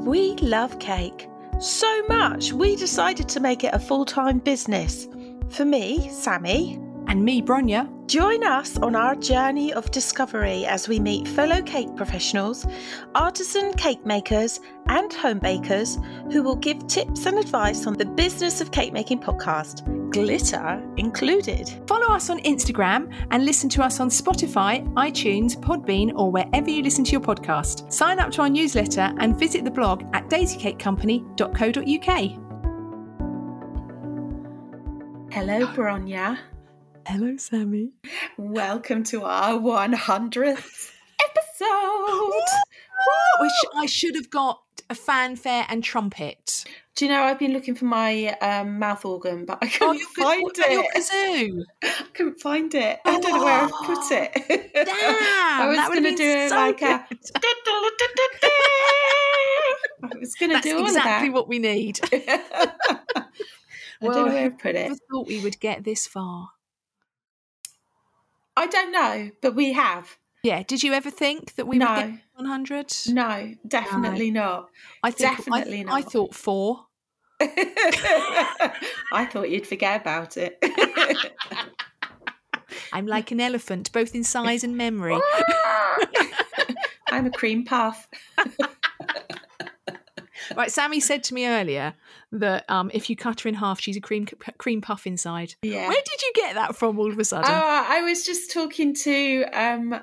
We love cake so much we decided to make it a full time business. For me, Sammy, And me, Bronya. join us on our journey of discovery as we meet fellow cake professionals, artisan cake makers, and home bakers who will give tips and advice on the business of cake making podcast, glitter included. Follow us on Instagram and listen to us on Spotify, iTunes, Podbean, or wherever you listen to your podcast. Sign up to our newsletter and visit the blog at daisycakecompany.co.uk. Hello, Bronya. Hello, Sammy. Welcome to our 100th episode. Which I should have got a fanfare and trumpet. Do you know I've been looking for my um, mouth organ, but I couldn't your find Your it. kazoo. I couldn't find it. I don't know where I've put it. Damn, I was going to do it so like a. good. I was going to do all exactly of what we need. I Well, don't know where I've put I it. thought we would get this far. I don't know, but we have. Yeah. Did you ever think that we would get 100? No, definitely not. I think definitely I, not. I thought four. I thought you'd forget about it. I'm like an elephant, both in size and memory. I'm a cream puff. right. Sammy said to me earlier that um, if you cut her in half, she's a cream cream puff inside. Yeah. Where did you get that from? All of a sudden. Uh, I was just talking to um,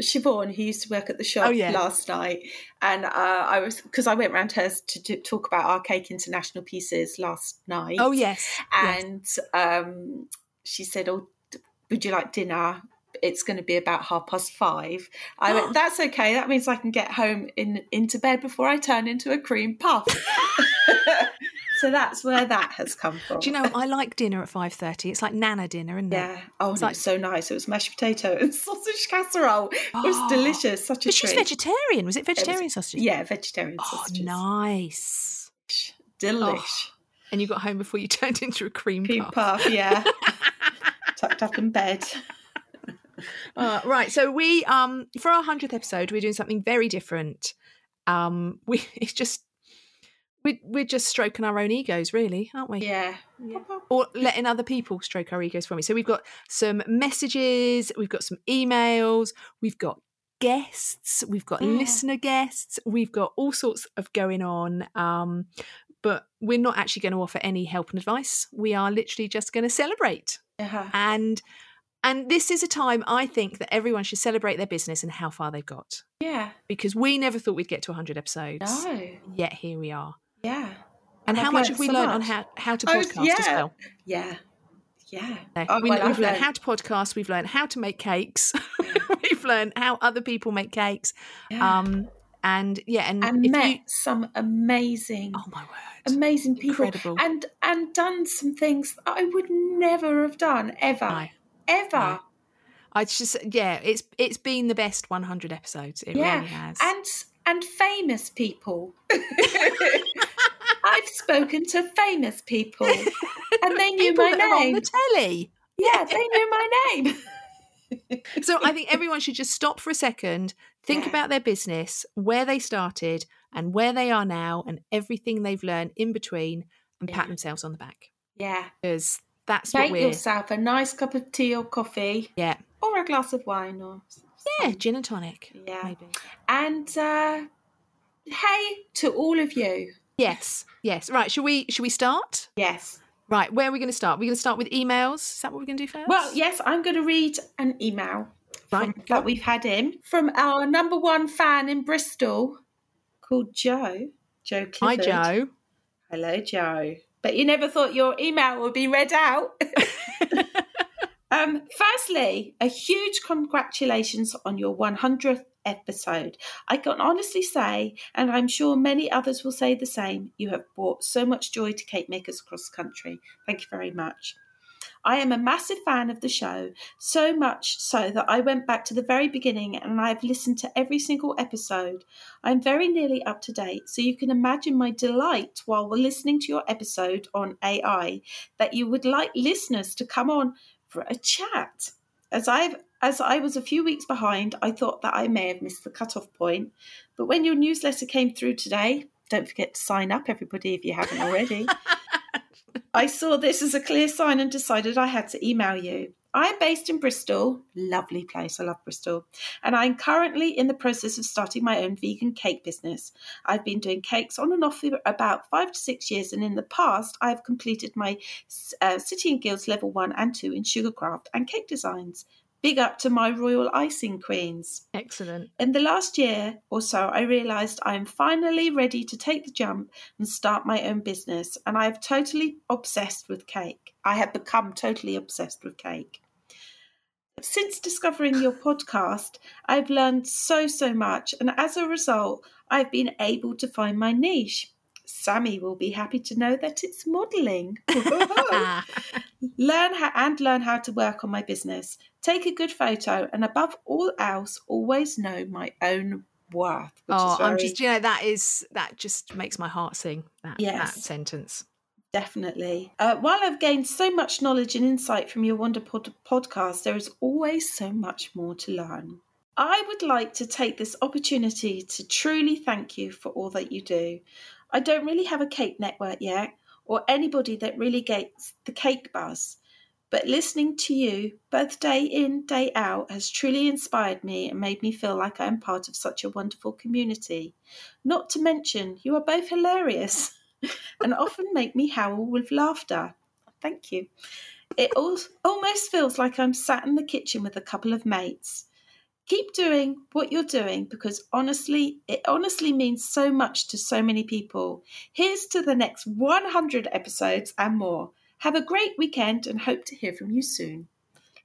Siobhan, who used to work at the shop Oh, yeah. last night, and uh, I was because I went round hers to, to talk about our cake international pieces last night. oh yes. yes. and um, she said, "Oh, would you like dinner?" It's going to be about half past five. I went, "That's okay. That means I can get home in into bed before I turn into a cream puff." so that's where that has come from. Do you know I like dinner at five thirty? It's like Nana dinner, isn't it? Yeah. Oh, It's it like- was so nice. It was mashed potato and sausage casserole. It was Oh. delicious. Such a But she's vegetarian. Was it vegetarian sausage? Yeah, vegetarian Oh, sausages. nice. Delish. And you got home before you turned into a cream, Cream puff. puff, yeah. Tucked up in bed. Uh, right. So we um for our hundredth episode, we're doing something very different. Um, we it's just we we're just stroking our own egos, really, aren't we? Yeah. Or letting other people stroke our egos for me. So we've got some messages, we've got some emails, we've got guests, we've got Yeah. listener guests, we've got all sorts of going on. Um, but we're not actually going to offer any help and advice. We are literally just going to celebrate Yeah. and and this is a time I think that everyone should celebrate their business and how far they've got Yeah. because we never thought we'd get to 100 episodes. No. Yet here we are. Yeah. And, how much have we so learned on how, how to Oh, podcast as yeah. well? Yeah. Yeah. No, Oh, we, have I've learned how to podcast. We've learned how to make cakes. we've learned how other people make cakes. Yeah. Um, and yeah, and, and if met you, some amazing oh my word, amazing people Incredible. and and done some things I would never have done ever. No. Ever. No. I just yeah, it's it's been the best 100 episodes. It yeah. really has. And and famous people. I've spoken to famous people and they knew people my are on name. the telly. yeah, they knew my name. So I think everyone should just stop for a second, think about their business, where they started and where they are now, and everything they've learned in between, and pat Yeah. themselves on the back Yeah. because that's what Make yourself a nice cup of tea or coffee Yeah, or a glass of wine or yeah, gin and tonic. Yeah. maybe. And uh, hey to all of you. Yes, yes. Right. Should we? Should we start? Yes. Right. Where are we going to start? We're going to start with emails. Is that what we're going to do first? Well, yes, I'm going to read an email Right, from, that we've had in from our number one fan in Bristol called Joe. Joe Hi, Clifford. Joe. Hello, Joe. But you never thought your email would be read out. um, firstly, a huge congratulations on your 100th episode. I can honestly say, and I'm sure many others will say the same, you have brought so much joy to cake makers across the country. Thank you very much. I am a massive fan of the show, so much so that I went back to the very beginning and I've listened to every single episode. I'm very nearly up to date, so you can imagine my delight while we're listening to your episode on AI that you would like listeners to come on for a chat. As I've as I was a few weeks behind, I thought that I may have missed the cutoff point, but when your newsletter came through today, don't forget to sign up, everybody, if you haven't already. I saw this as a clear sign and decided I had to email you. I'm based in Bristol, lovely place, I love Bristol, and I'm currently in the process of starting my own vegan cake business. I've been doing cakes on and off for about five to six years, and in the past, I've completed my uh, City and Guilds level one and two in sugarcraft and cake designs. Big up to my royal icing queens. Excellent. In the last year or so, I realised I am finally ready to take the jump and start my own business, and I have totally obsessed with cake. I have become totally obsessed with cake. Since discovering your podcast, I've learned so, so much, and as a result, I've been able to find my niche. Sammy will be happy to know that it's modelling. learn how and learn how to work on my business. Take a good photo, and above all else, always know my own worth. oh, very... I'm just you know that is that just makes my heart sing. That yes. that sentence. Definitely. Uh, while I've gained so much knowledge and insight from your Wonder Pod- podcast, there is always so much more to learn. I would like to take this opportunity to truly thank you for all that you do. I don't really have a cake network yet, or anybody that really gets the cake buzz. But listening to you, both day in, day out, has truly inspired me and made me feel like I am part of such a wonderful community. Not to mention, you are both hilarious and often make me howl with laughter. Thank you. It almost feels like I'm sat in the kitchen with a couple of mates keep doing what you're doing because honestly, it honestly means so much to so many people. Here's to the next 100 episodes and more. Have a great weekend and hope to hear from you soon.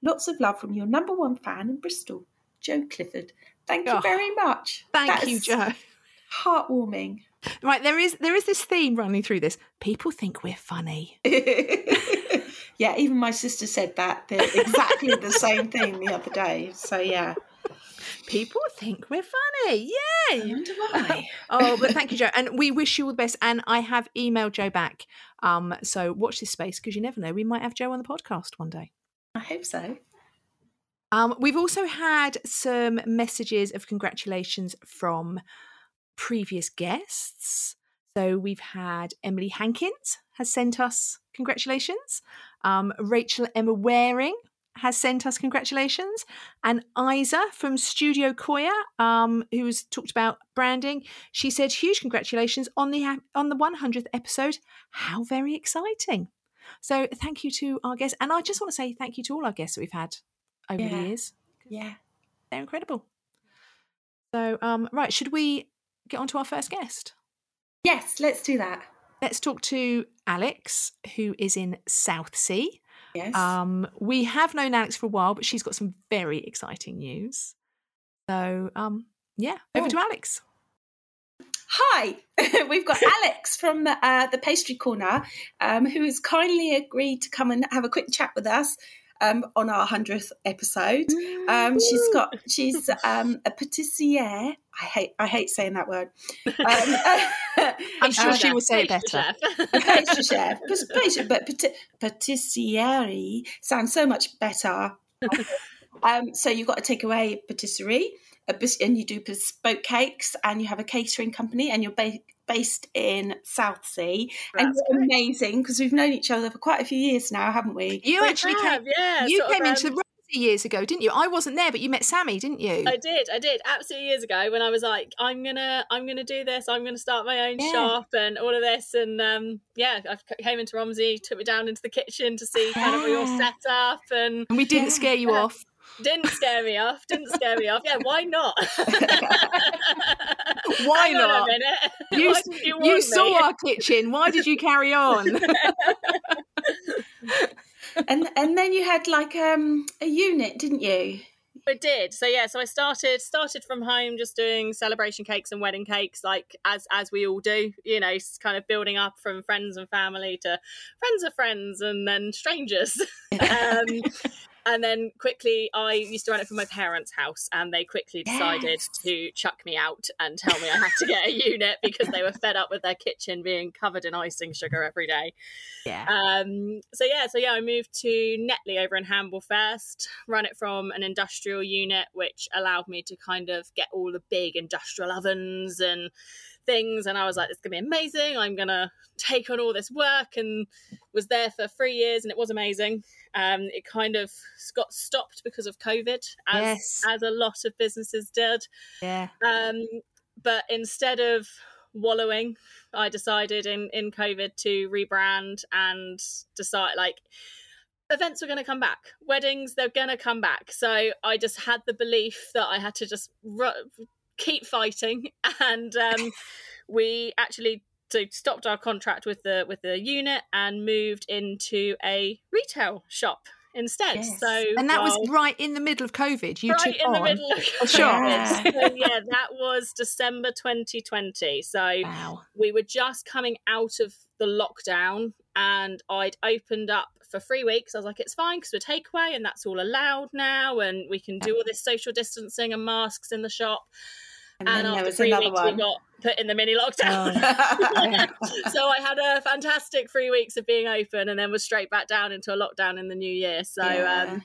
Lots of love from your number one fan in Bristol, Joe Clifford. Thank you oh, very much. Thank that you, Joe. Heartwarming. Right, there is there is this theme running through this. People think we're funny. yeah, even my sister said that. They're exactly the same thing the other day. So yeah people think we're funny. Yay! Why. oh, but thank you, Joe. And we wish you all the best. And I have emailed Joe back. Um, so watch this space because you never know. We might have Joe on the podcast one day. I hope so. Um, we've also had some messages of congratulations from previous guests. So we've had Emily Hankins has sent us congratulations. Um, Rachel Emma Waring has sent us congratulations, and Isa from Studio Koya, um, who's talked about branding, she said, "Huge congratulations on the on the 100th episode! How very exciting!" So thank you to our guests, and I just want to say thank you to all our guests that we've had over yeah. the years. Yeah, they're incredible. So, um, right, should we get on to our first guest? Yes, let's do that. Let's talk to Alex, who is in Southsea. Yes. Um, we have known Alex for a while, but she's got some very exciting news. So, um, yeah, over oh. to Alex. Hi, we've got Alex from the, uh, the Pastry Corner, um, who has kindly agreed to come and have a quick chat with us um, on our hundredth episode. Um, she's got she's um, a patissiere. I hate I hate saying that word. Um, I'm sure she will say it better. a pastry chef, but patissiere sounds so much better. Um, so you've got to take away patisserie, and you do bespoke cakes, and you have a catering company, and you're ba- based in Southsea, and you're amazing because we've known each other for quite a few years now, haven't we? You we actually have, came, yeah, you came into the years ago, didn't you? I wasn't there, but you met Sammy, didn't you? I did, I did, absolutely years ago when I was like, I'm gonna, I'm gonna do this, I'm gonna start my own yeah. shop and all of this, and um, yeah, I came into Romsey, took me down into the kitchen to see kind of your setup, and, and we didn't yeah. scare you off. Didn't scare me off. Didn't scare me off. Yeah, why not? why Hang not? You, you, you saw our kitchen. Why did you carry on? and and then you had like um a unit, didn't you? I did. So yeah, so I started started from home, just doing celebration cakes and wedding cakes, like as as we all do. You know, kind of building up from friends and family to friends of friends, and then strangers. um, and then quickly i used to run it from my parents house and they quickly decided yes. to chuck me out and tell me i had to get a unit because they were fed up with their kitchen being covered in icing sugar every day yeah um so yeah so yeah i moved to netley over in hamble first run it from an industrial unit which allowed me to kind of get all the big industrial ovens and things and I was like, it's gonna be amazing. I'm gonna take on all this work and was there for three years and it was amazing. Um, it kind of got stopped because of COVID, as Yes. as a lot of businesses did. Yeah. Um, but instead of wallowing, I decided in in COVID to rebrand and decide like events were going to come back weddings they're going to come back so i just had the belief that i had to just ru- keep fighting and um, we actually so stopped our contract with the with the unit and moved into a retail shop instead Yes. so And that was right in the middle of COVID. You right took in the middle of shop. Yeah. COVID. So, yeah that was december 2020 so Wow. we were just coming out of the lockdown and I'd opened up for three weeks. I was like, it's fine because we're takeaway and that's all allowed now, and we can do all this social distancing and masks in the shop. And, And, after three weeks, one. we got put in the mini lockdown. Oh. so I had a fantastic three weeks of being open, and then was straight back down into a lockdown in the new year. So. Yeah. Um,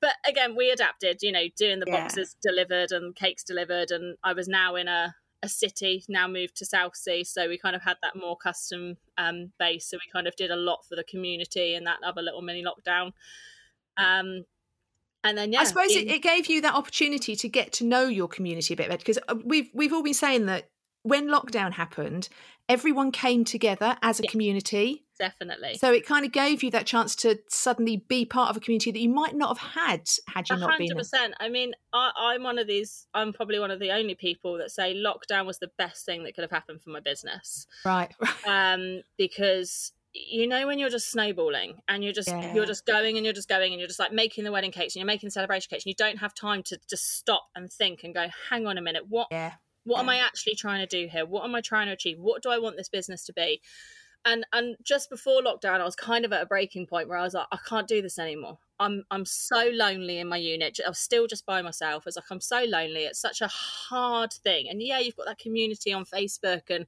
but again, we adapted, you know, doing the Yeah. boxes delivered and cakes delivered. And I was now in a, a city, now moved to Southsea. So we kind of had that more custom um, base. So we kind of did a lot for the community in that other little mini lockdown. Um, and then, yeah. I suppose it, in- it gave you that opportunity to get to know your community a bit better because we've we've all been saying that when lockdown happened, everyone came together as a Yeah. community. definitely. So it kind of gave you that chance to suddenly be part of a community that you might not have had had you A not been. hundred percent. I mean, I, I'm one of these. I'm probably one of the only people that say lockdown was the best thing that could have happened for my business. Right. um, because you know when you're just snowballing and you're just Yeah. you're just going and you're just going and you're just like making the wedding cakes and you're making the celebration cakes and you don't have time to just stop and think and go, hang on a minute, what Yeah. what am I actually trying to do here? What am I trying to achieve? What do I want this business to be? And and just before lockdown, I was kind of at a breaking point where I was like, I can't do this anymore. I'm I'm so lonely in my unit. I was still just by myself. I was like, I'm so lonely. It's such a hard thing. And yeah, you've got that community on Facebook and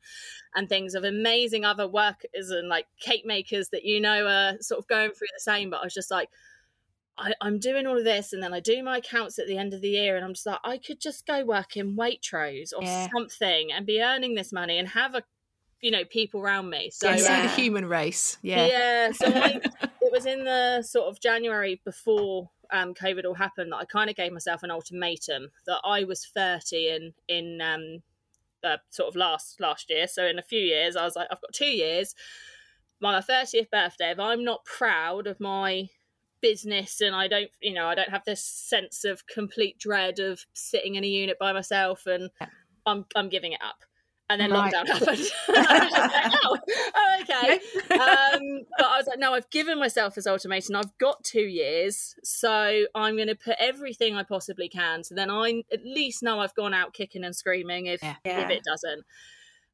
and things of amazing other workers and like cake makers that you know are sort of going through the same. But I was just like, I, I'm doing all of this and then I do my accounts at the end of the year and I'm just like, I could just go work in Waitrose or Yeah. something and be earning this money and have a, you know, people around me. So yeah, see Yeah. the human race. Yeah. yeah, so I, it was in the sort of January before um, COVID all happened that I kind of gave myself an ultimatum that I was 30 in in um, uh, sort of last last year. So in a few years, I was like, I've got two years. My 30th birthday. If I'm not proud of my business and I don't, you know, I don't have this sense of complete dread of sitting in a unit by myself and Yeah. I'm I'm giving it up. And then Right. lockdown happened. I was like, oh, oh, okay um, but I was like, no, I've given myself this ultimatum. I've got two years, so I'm going to put everything I possibly can. So then I at least know I've gone out kicking and screaming if Yeah. If it doesn't.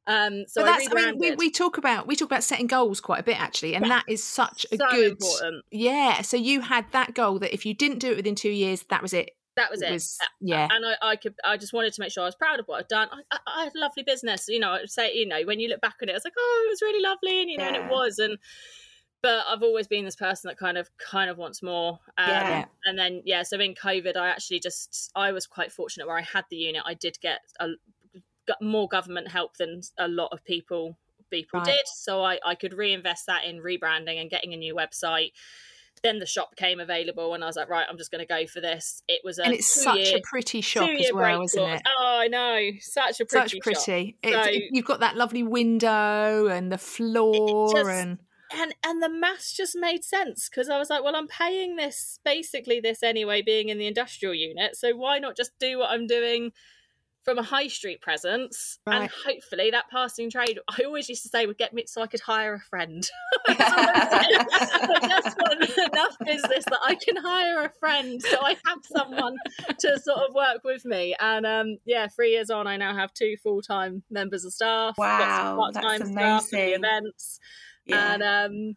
Um, so but that's I mean we, we talk about we talk about setting goals quite a bit actually and Yeah. that is such a so good important. yeah so you had that goal that if you didn't do it within two years that was it That was it. was yeah and I, I could I just wanted to make sure I was proud of what I'd done. I, I, I had a lovely business, you know. I'd say, you know, when you look back on it, it's like, oh, it was really lovely, and you know, and it was, and but I've always been this person that kind of kind of wants more. Um, Yeah. And then yeah, so in COVID, I actually just I was quite fortunate where I had the unit. I did get a, got more government help than a lot of people people Right. did, so I I could reinvest that in rebranding and getting a new website. Then the shop came available, and I was like, right, I'm just going to go for this. It was a and it's such a pretty shop as well isn't it Oh, I know, such a pretty, such shop. pretty So- it- you've got that lovely window and the floor just- and and and the maths just made sense because I was like, well, I'm paying this basically this anyway, being in the industrial unit. So why not just do what I'm doing from a high street presence, and hopefully that passing trade. I always used to say would get me so I could hire a friend. I just want enough business that I can hire a friend, so I have someone to sort of work with me. And um, yeah, three years on, I now have two full time members of staff. Wow, part that's time staff the amazing. events yeah. and um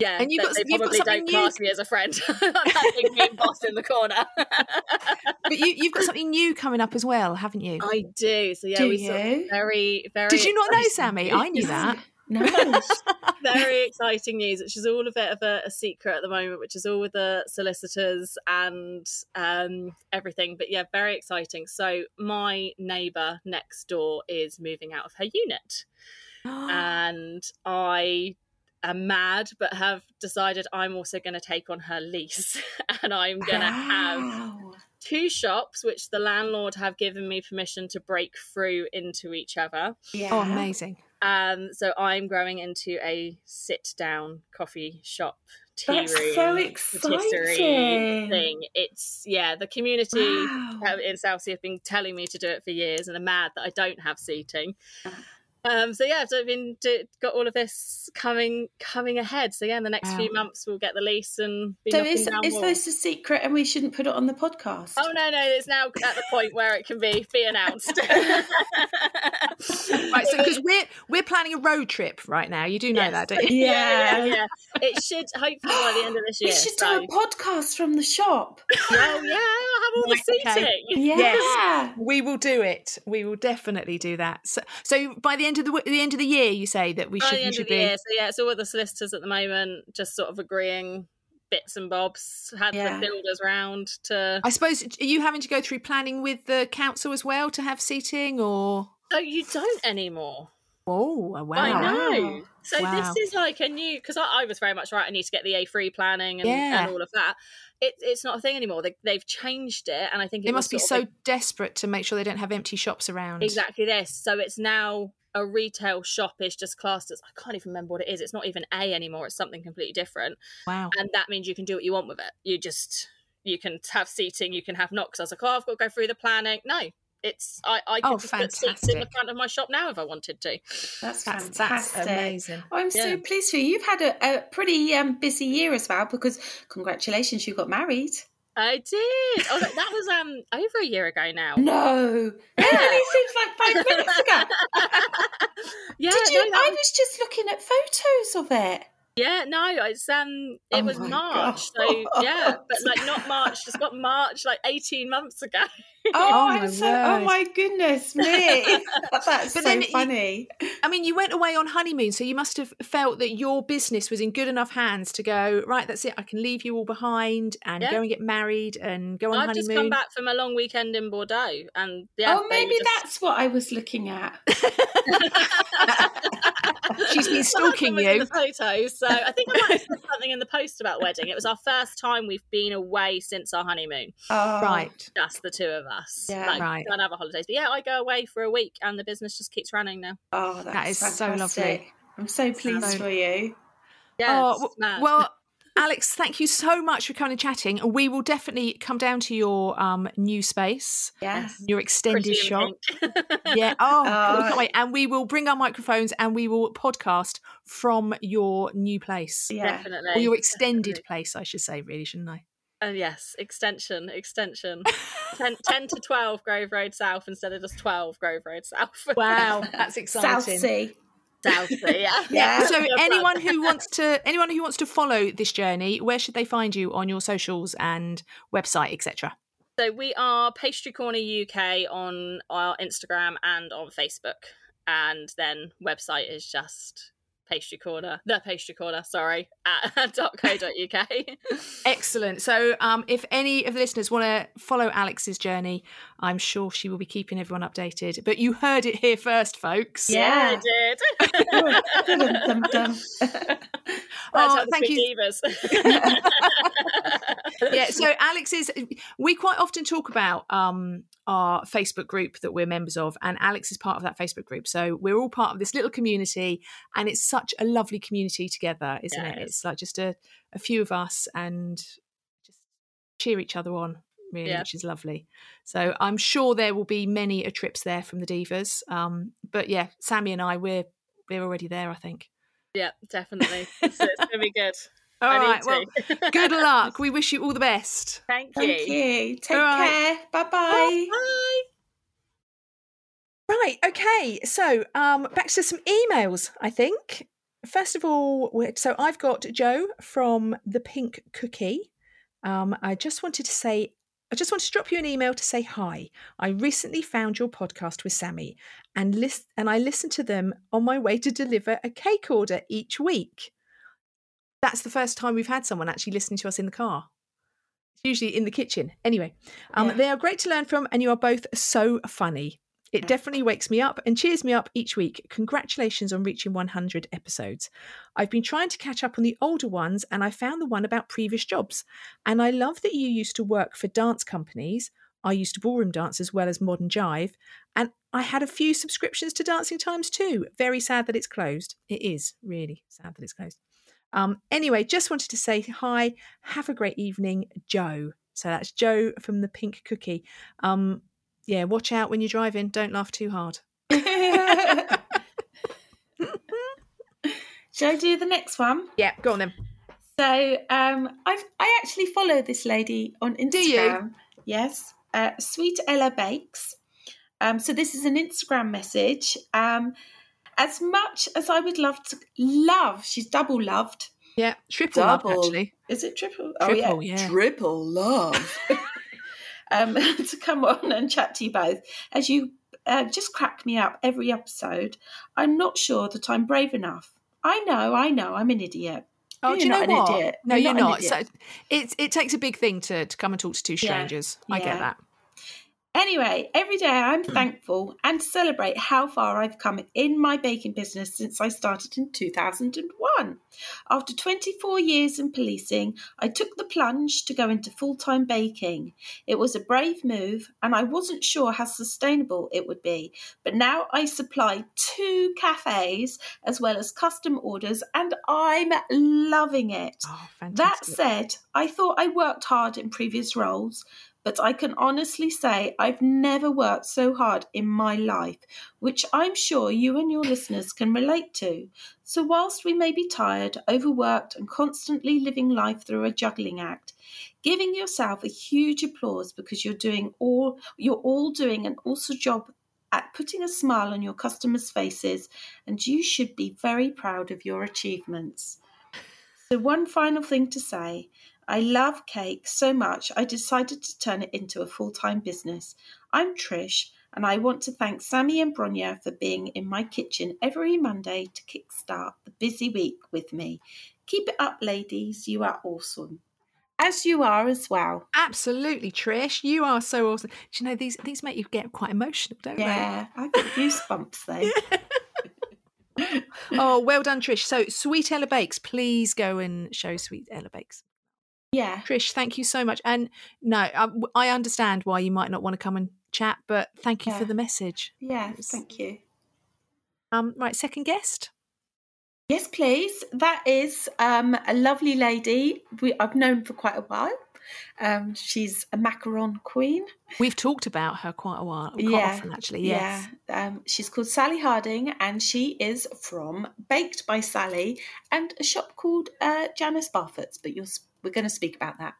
yeah And you've got- they you've got probably something don't new- class me as a friend that big mean boss in the corner but you, you've got something new coming up as well haven't you i do so yeah Do we sort you? very very did you not know sammy i knew that Nice. very exciting news, which is all a bit of a, a, secret at the moment, which is all with the solicitors and um, everything. But yeah, very exciting. So my neighbour next door is moving out of her unit, and I am mad, but have decided I'm also going to take on her lease, and I'm going to wow. have two shops which the landlord have given me permission to break through into each other. Yeah. Oh, amazing. Um, so I'm growing into a sit down coffee shop tea That's room so exciting. thing. It's yeah, the community wow. in Southsea have been telling me to do it for years and are mad that I don't have seating. Um, so yeah, so I've been do, got all of this coming coming ahead. So yeah, in the next wow. few months we'll get the lease and. so is is this a secret, and we shouldn't put it on the podcast? Oh no, no, it's now at the point where it can be be announced. right, so because we're we're planning a road trip right now. You do know yes. that, don't you? Yeah. yeah, yeah, It should hopefully by the end of this year. We should so. do a podcast from the shop. Oh yeah, I'll have all the seating. Okay. Yeah. Yes, we will do it. We will definitely do that. So, so by the end of the the end of the year, you say that we should. the end should of the be... year, so yeah, it's all with the solicitors at the moment, just sort of agreeing bits and bobs. Had yeah. the builders round to. I suppose are you having to go through planning with the council as well to have seating, or? Oh, you don't anymore. Oh, wow. I know. So wow. this is like a new because I, I, was very much right. I need to get the A three planning and, yeah. and all of that. It, it's not a thing anymore. They, have changed it, and I think it must be so desperate to make sure they don't have empty shops around. Exactly this. So it's now a retail shop is just classed as I can't even remember what it is. It's not even A anymore. It's something completely different. Wow. And that means you can do what you want with it. You just you can have seating, you can have not. Because I was like, oh, I've got to go through the planning. No, it's I I can oh, just fantastic. put seats in the front of my shop now if I wanted to. That's fantastic. That's amazing. Oh, I'm yeah. so pleased for you. You've had a, a pretty um, busy year as well because congratulations, you got married. I did. Oh, that was um over a year ago now. No, yeah. it only seems like five minutes ago. yeah, did you? No, I was... was just looking at photos of it. Yeah, no, it's um, it oh was March, God. so yeah, but like not March, just got March like eighteen months ago. Oh, oh I'm so, oh my goodness me, that's but so then funny. I mean, you went away on honeymoon, so you must have felt that your business was in good enough hands to go right. That's it. I can leave you all behind and yeah. go and get married and go on honeymoon. I've honeymoon. just come back from a long weekend in Bordeaux, and yeah, oh, maybe just... that's what I was looking at. She's been stalking you. The photos. So I think I might have said something in the post about wedding. It was our first time we've been away since our honeymoon. Oh, right. Just the two of us. Yeah, like, right. Don't have a holidays, but yeah, I go away for a week, and the business just keeps running now. Oh, that is fantastic. so lovely. I'm so pleased so... for you. Yeah. Oh, well, Alex, thank you so much for coming and chatting. We will definitely come down to your um, new space. Yes. Your extended shop. yeah. Oh, oh. wait. And we will bring our microphones and we will podcast from your new place. Yeah. Definitely. Or your extended definitely. place, I should say, really, shouldn't I? Uh, yes, extension, extension. 10, 10, to 12 Grove Road South instead of just 12 Grove Road South. wow, that's exciting. South Sea. Southsea, yeah. yeah. So anyone who wants to anyone who wants to follow this journey, where should they find you on your socials and website, etc.? So we are Pastry Corner UK on our Instagram and on Facebook. And then website is just pastry corner, the pastry corner, sorry, at .co.uk. Excellent. So um, if any of the listeners want to follow Alex's journey, I'm sure she will be keeping everyone updated. But you heard it here first, folks. Yeah, I did. oh, thank you. yeah, so Alex is, we quite often talk about um, our Facebook group that we're members of, and Alex is part of that Facebook group. So we're all part of this little community, and it's such a lovely community together, isn't yeah, it? It's like just a, a few of us and just cheer each other on really, yeah. which is lovely. So I'm sure there will be many a trips there from the divas. Um, but yeah, Sammy and I, we're we're already there. I think. Yeah, definitely. so it's gonna be good. All I right. Well, good luck. We wish you all the best. Thank you. Thank you. Take care. Bye bye. Bye. Right. Okay. So, um, back to some emails. I think. First of all, so I've got Joe from the Pink Cookie. Um, I just wanted to say I just want to drop you an email to say hi. I recently found your podcast with Sammy and list and I listen to them on my way to deliver a cake order each week. That's the first time we've had someone actually listening to us in the car. It's usually in the kitchen. Anyway, um, Yeah. they are great to learn from, and you are both so funny. It definitely wakes me up and cheers me up each week. Congratulations on reaching 100 episodes. I've been trying to catch up on the older ones, and I found the one about previous jobs. And I love that you used to work for dance companies. I used to ballroom dance as well as modern jive, and I had a few subscriptions to Dancing Times too. Very sad that it's closed. It is really sad that it's closed. Um, anyway, just wanted to say hi. Have a great evening, Joe. So that's Joe from the Pink Cookie. Um, yeah, watch out when you're driving. Don't laugh too hard. Shall I do the next one? Yeah, go on then. So um, I've I actually follow this lady on Instagram. you? Yes, uh, Sweet Ella Bakes. Um, so this is an Instagram message. Um, as much as I would love to love, she's double loved. Yeah, triple love, Double. actually. Is it triple? Triple, oh yeah. triple love. um, to come on and chat to you both as you uh, just crack me up every episode. I'm not sure that I'm brave enough. I know, I know, I'm an idiot. Oh, You're do you know not an what? idiot. No, You're you're not not. So it it takes a big thing to to come and talk to two Yeah, strangers. I yeah. get that. Anyway, every day I'm hmm. thankful and celebrate how far I've come in my baking business since I started in 2001. After 24 years in policing, I took the plunge to go into full time baking. It was a brave move, and I wasn't sure how sustainable it would be. But now I supply two cafes as well as custom orders, and I'm loving it. Oh, That said, I thought I worked hard in previous roles, but I can honestly say I've never worked so hard in my life, which I'm sure you and your listeners can relate to. So, whilst we may be tired, overworked, and constantly living life through a juggling act, giving yourself a huge applause because you're doing all you're all doing an awesome job at putting a smile on your customers' faces, and you should be very proud of your achievements. So, one final thing to say I love cake so much, I decided to turn it into a full time business. I'm Trish, and I want to thank Sammy and Bronya for being in my kitchen every Monday to kickstart the busy week with me. Keep it up, ladies. You are awesome. As you are as well. Absolutely, Trish. You are so awesome. Do you know these these make you get quite emotional, don't they? Yeah, I got goosebumps though. Oh, well done, Trish. So, Sweet Ella Bakes, please go and show Sweet Ella Bakes. Yeah. Trish, thank you so much. And no, I, I understand why you might not want to come and chat, but thank you for the message. Yeah, thank you. Um, right, second guest. Yes, please. That is um, a lovely lady we, I've known for quite a while. Um, she's a macaron queen. We've talked about her quite a while, quite Yeah, often actually. Yes. Yeah. Um, she's called Sally Harding and she is from Baked by Sally and a shop called uh, Janice Barfoot's, but you're, s- we're going to speak about that.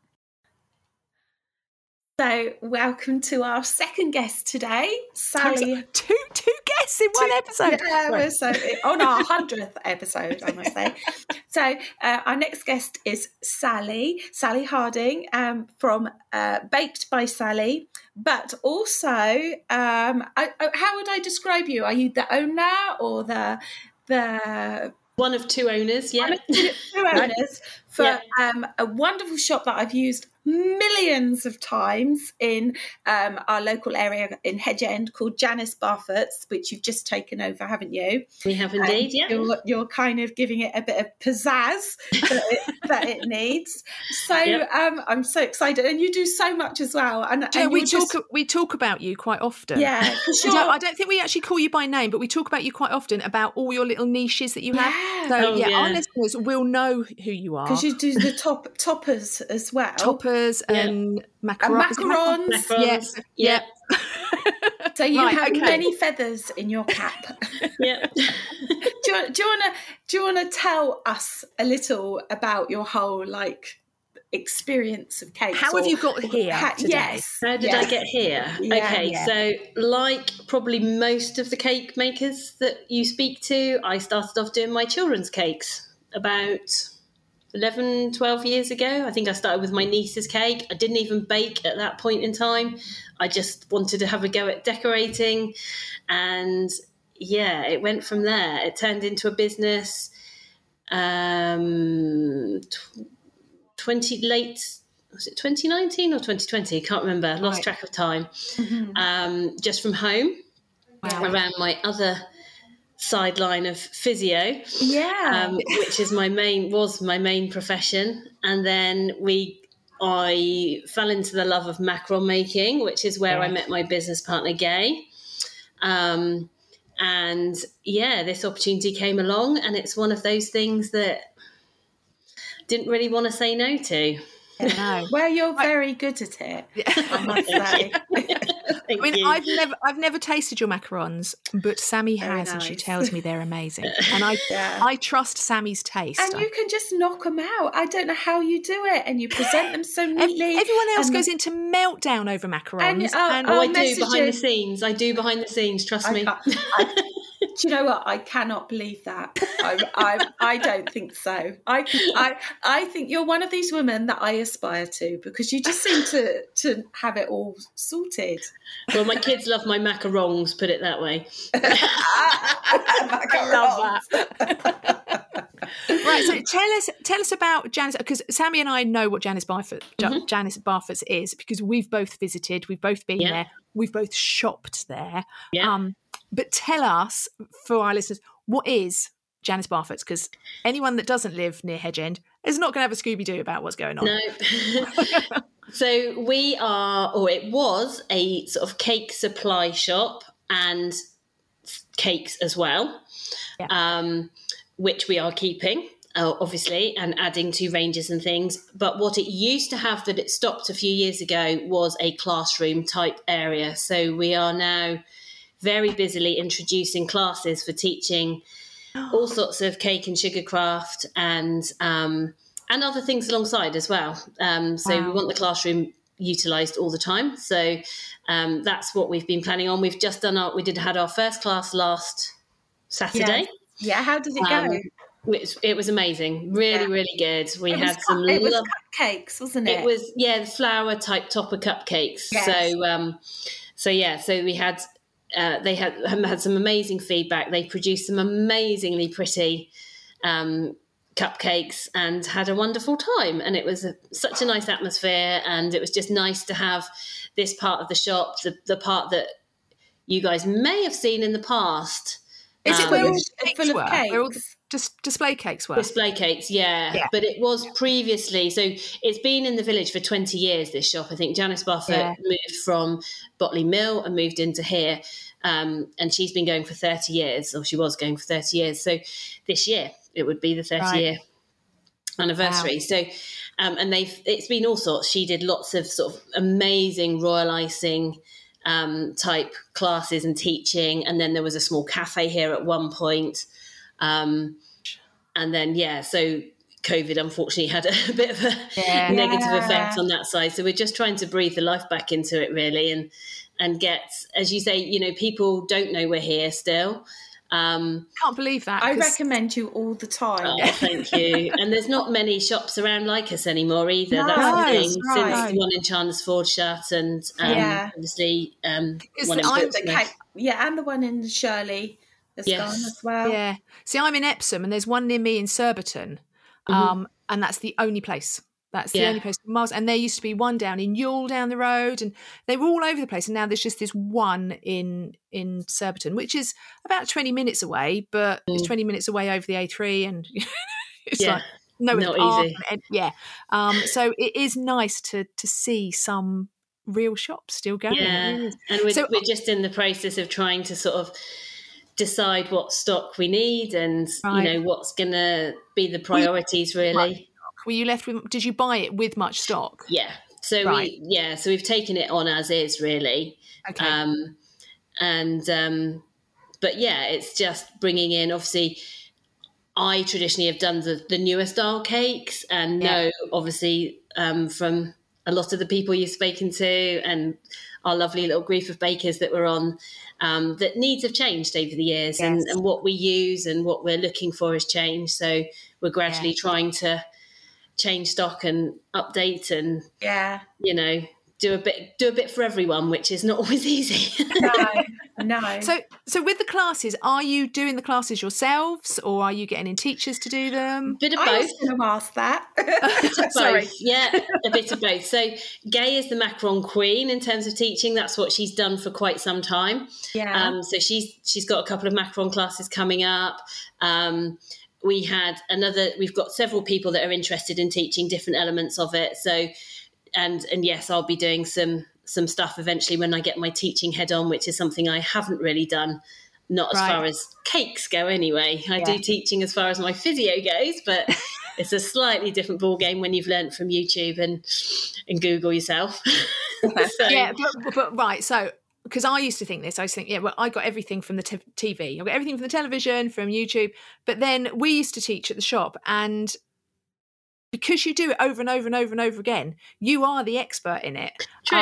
So, welcome to our second guest today, Sally. Two two guests in one episode. Yeah, Right. we're so on our hundredth episode, I must say. So uh, our next guest is Sally, Sally Harding, um, from uh, Baked by Sally. But also, um, I, I- how would I describe you? Are you the owner or the the One of two owners, yeah. two owners for Yeah. um, a wonderful shop that I've used millions of times in um, our local area in Hedge End called Janice Barfoot's, which you've just taken over, haven't you? We have And indeed, yeah. You're, you're kind of giving it a bit of pizzazz that it, that it needs. So Yep. um, I'm so excited, and you do so much as well. And, Do and we talk just- we talk about you quite often. yeah, because I don't, I don't think we actually call you by name, but we talk about you quite often about all your little niches that you have. Yeah. So Oh, yeah, our yeah. listeners will know who you are. because you do the top toppers as well. Toppers Yeah. and and macarons. is it macarons. Macarons, Yeah. So you Right, have okay. many feathers in your cap. yeah. do you, do you want to do you want to tell us a little about your whole like experience of cakes? How have you got here Ha- today? Yes. How did yes. I get here? Yeah, okay, yeah. so like probably most of the cake makers that you speak to, I started off doing my children's cakes about 11, 12 years ago. I think I started with my niece's cake. I didn't even bake at that point in time. I just wanted to have a go at decorating. And yeah, it went from there. It turned into a business. Um, 20 late, was it 2019 or 2020? I can't remember. Lost Right. track of time. Mhm. Um, just from home Wow. around my other sideline of physio Yeah. um, which is my main was my main profession and then we i fell into the love of macaron making which is where i met my business partner gay um, and yeah this opportunity came along and it's one of those things that didn't really want to say no to No. well, you're very good at it, I must say. Thank I mean, you. I've never, I've never tasted your macarons, but Sammy Very has, and she tells me they're amazing, and I, Yeah. I trust Sammy's taste. and you can just knock them out. I don't know how you do it, and you present them so neatly. Everyone else and- goes into meltdown over macarons, And, and, uh, oh, I do behind the scenes. I do behind the scenes. Trust I me. Can't- I- do you know what? I cannot believe that. I, I, I don't think so. I, I, I think you're one of these women that I aspire to because you just seem to to have it all sorted. well, my kids love my macarons. Put it that way. I love that. right. So tell us, tell us about Janice, because Sammy and I know what Janice Barfoot, Ja- Janice Barfoot's is because we've both visited, we've both been Yeah. there, we've both shopped there. Yeah. Um, but tell us, for our listeners, what is Janice Barfoot's? Because anyone that doesn't live near Hedge End is not going to have a Scooby Doo about what's going on. No. so we are, or it was a sort of cake supply shop and cakes as well, Yeah. um, which we are keeping. Uh, obviously, and adding to ranges and things. But what it used to have that it stopped a few years ago was a classroom type area. So we are now very busily introducing classes for teaching all sorts of cake and sugar craft and um, and other things alongside as well. Um, so we want the classroom utilised all the time. So um, that's what we've been planning on. We've just done our we did had our first class last Saturday. yeah, how did it go? Um, Which it was amazing, really, Yeah. really good. We it had cu- some. it was lo- cupcakes, wasn't it? it was yeah, the flour type topper cupcakes. Yes. So um, so yeah, so we had uh, they had had some amazing feedback. They produced some amazingly pretty um, cupcakes and had a wonderful time. And it was a, such a nice atmosphere, and it was just nice to have this part of the shop, the the part that you guys may have seen in the past. Is it Um, where all It's the cakes full of were? Where all the cakes. Dis- display cakes were? Display cakes, yeah. Yeah. But it was previously, so it's been in the village for 20 years, this shop. I think Janice Barfoot Yeah. moved from Botley Mill and moved into here. Um, and she's been going for 30 years, or she was going for 30 years. So this year, it would be the 30 Right. year anniversary. So, um, and they've, it's been all sorts. She did lots of sort of amazing royal icing um, type classes and teaching. And then there was a small cafe here at one point. Um, and then, yeah, so COVID unfortunately had a bit of a Yeah. negative Yeah. effect on that side. So we're just trying to breathe the life back into it, really, and and get, as you say, you know, people don't know we're here still. Um, Can't believe that. I recommend you all the time. oh, thank you. And there's not many shops around like us anymore either. No, That's the right. Since the one in Chandler's Ford shut, and um, Yeah. obviously um, one in the- I'm The Portsmouth. cake, yeah, and the one in Shirley Yes. gone as well. Yeah. See, I'm in Epsom, and there's one near me in Surbiton, um, and that's the only place. That's the Mm-hmm. Yeah. only place. Miles, and there used to be one down in Ewell down the road, and they were all over the place. And now there's just this one in in Surbiton, which is about 20 minutes away, but it's 20 minutes away over the A3, and it's Mm. Yeah. like no, Not easy. yeah. Um, so it is nice to to see some real shops still going. Yeah, and we're, So- we're just in the process of trying to sort of decide what stock we need and Right. you know what's going to be the priorities really. Were you left with? Did you buy it with much stock? Yeah. So Right. we yeah, so we've taken it on as is really. Okay. Um and um but yeah, it's just bringing in obviously I traditionally have done the, the newer style cakes and Yeah. know obviously um, from a lot of the people you've spoken to and our lovely little group of bakers that we're on um, that needs have changed over the years Yes. and what we use and what we're looking for has changed. So we're gradually trying to change stock and update and Yeah. you know do a bit do a bit for everyone, which is not always easy. No. no. So, so with the classes, are you doing the classes yourselves, or are you getting in teachers to do them? bit of both I was going to ask that. both. Sorry. Yeah, a bit of both. So Gay is the macaron queen in terms of teaching. That's what she's done for quite some time. Yeah. Um, so she's she's got a couple of macaron classes coming up. Um, we had another. We've got several people that are interested in teaching different elements of it. So, and and yes, I'll be doing some some stuff eventually when I get my teaching head on, which is something I haven't really done. Not as Right. far as cakes go, anyway. I Yeah. do teaching as far as my physio goes, but it's a slightly different ball game when you've learnt from YouTube and and Google yourself. so, Yeah, but, but right. So, because I used to think this, I used to think, yeah, well, I got everything from the t- TV. I got everything from the television, from YouTube. But then we used to teach at the shop, and because you do it over and over and over and over again, you are the expert in it. True.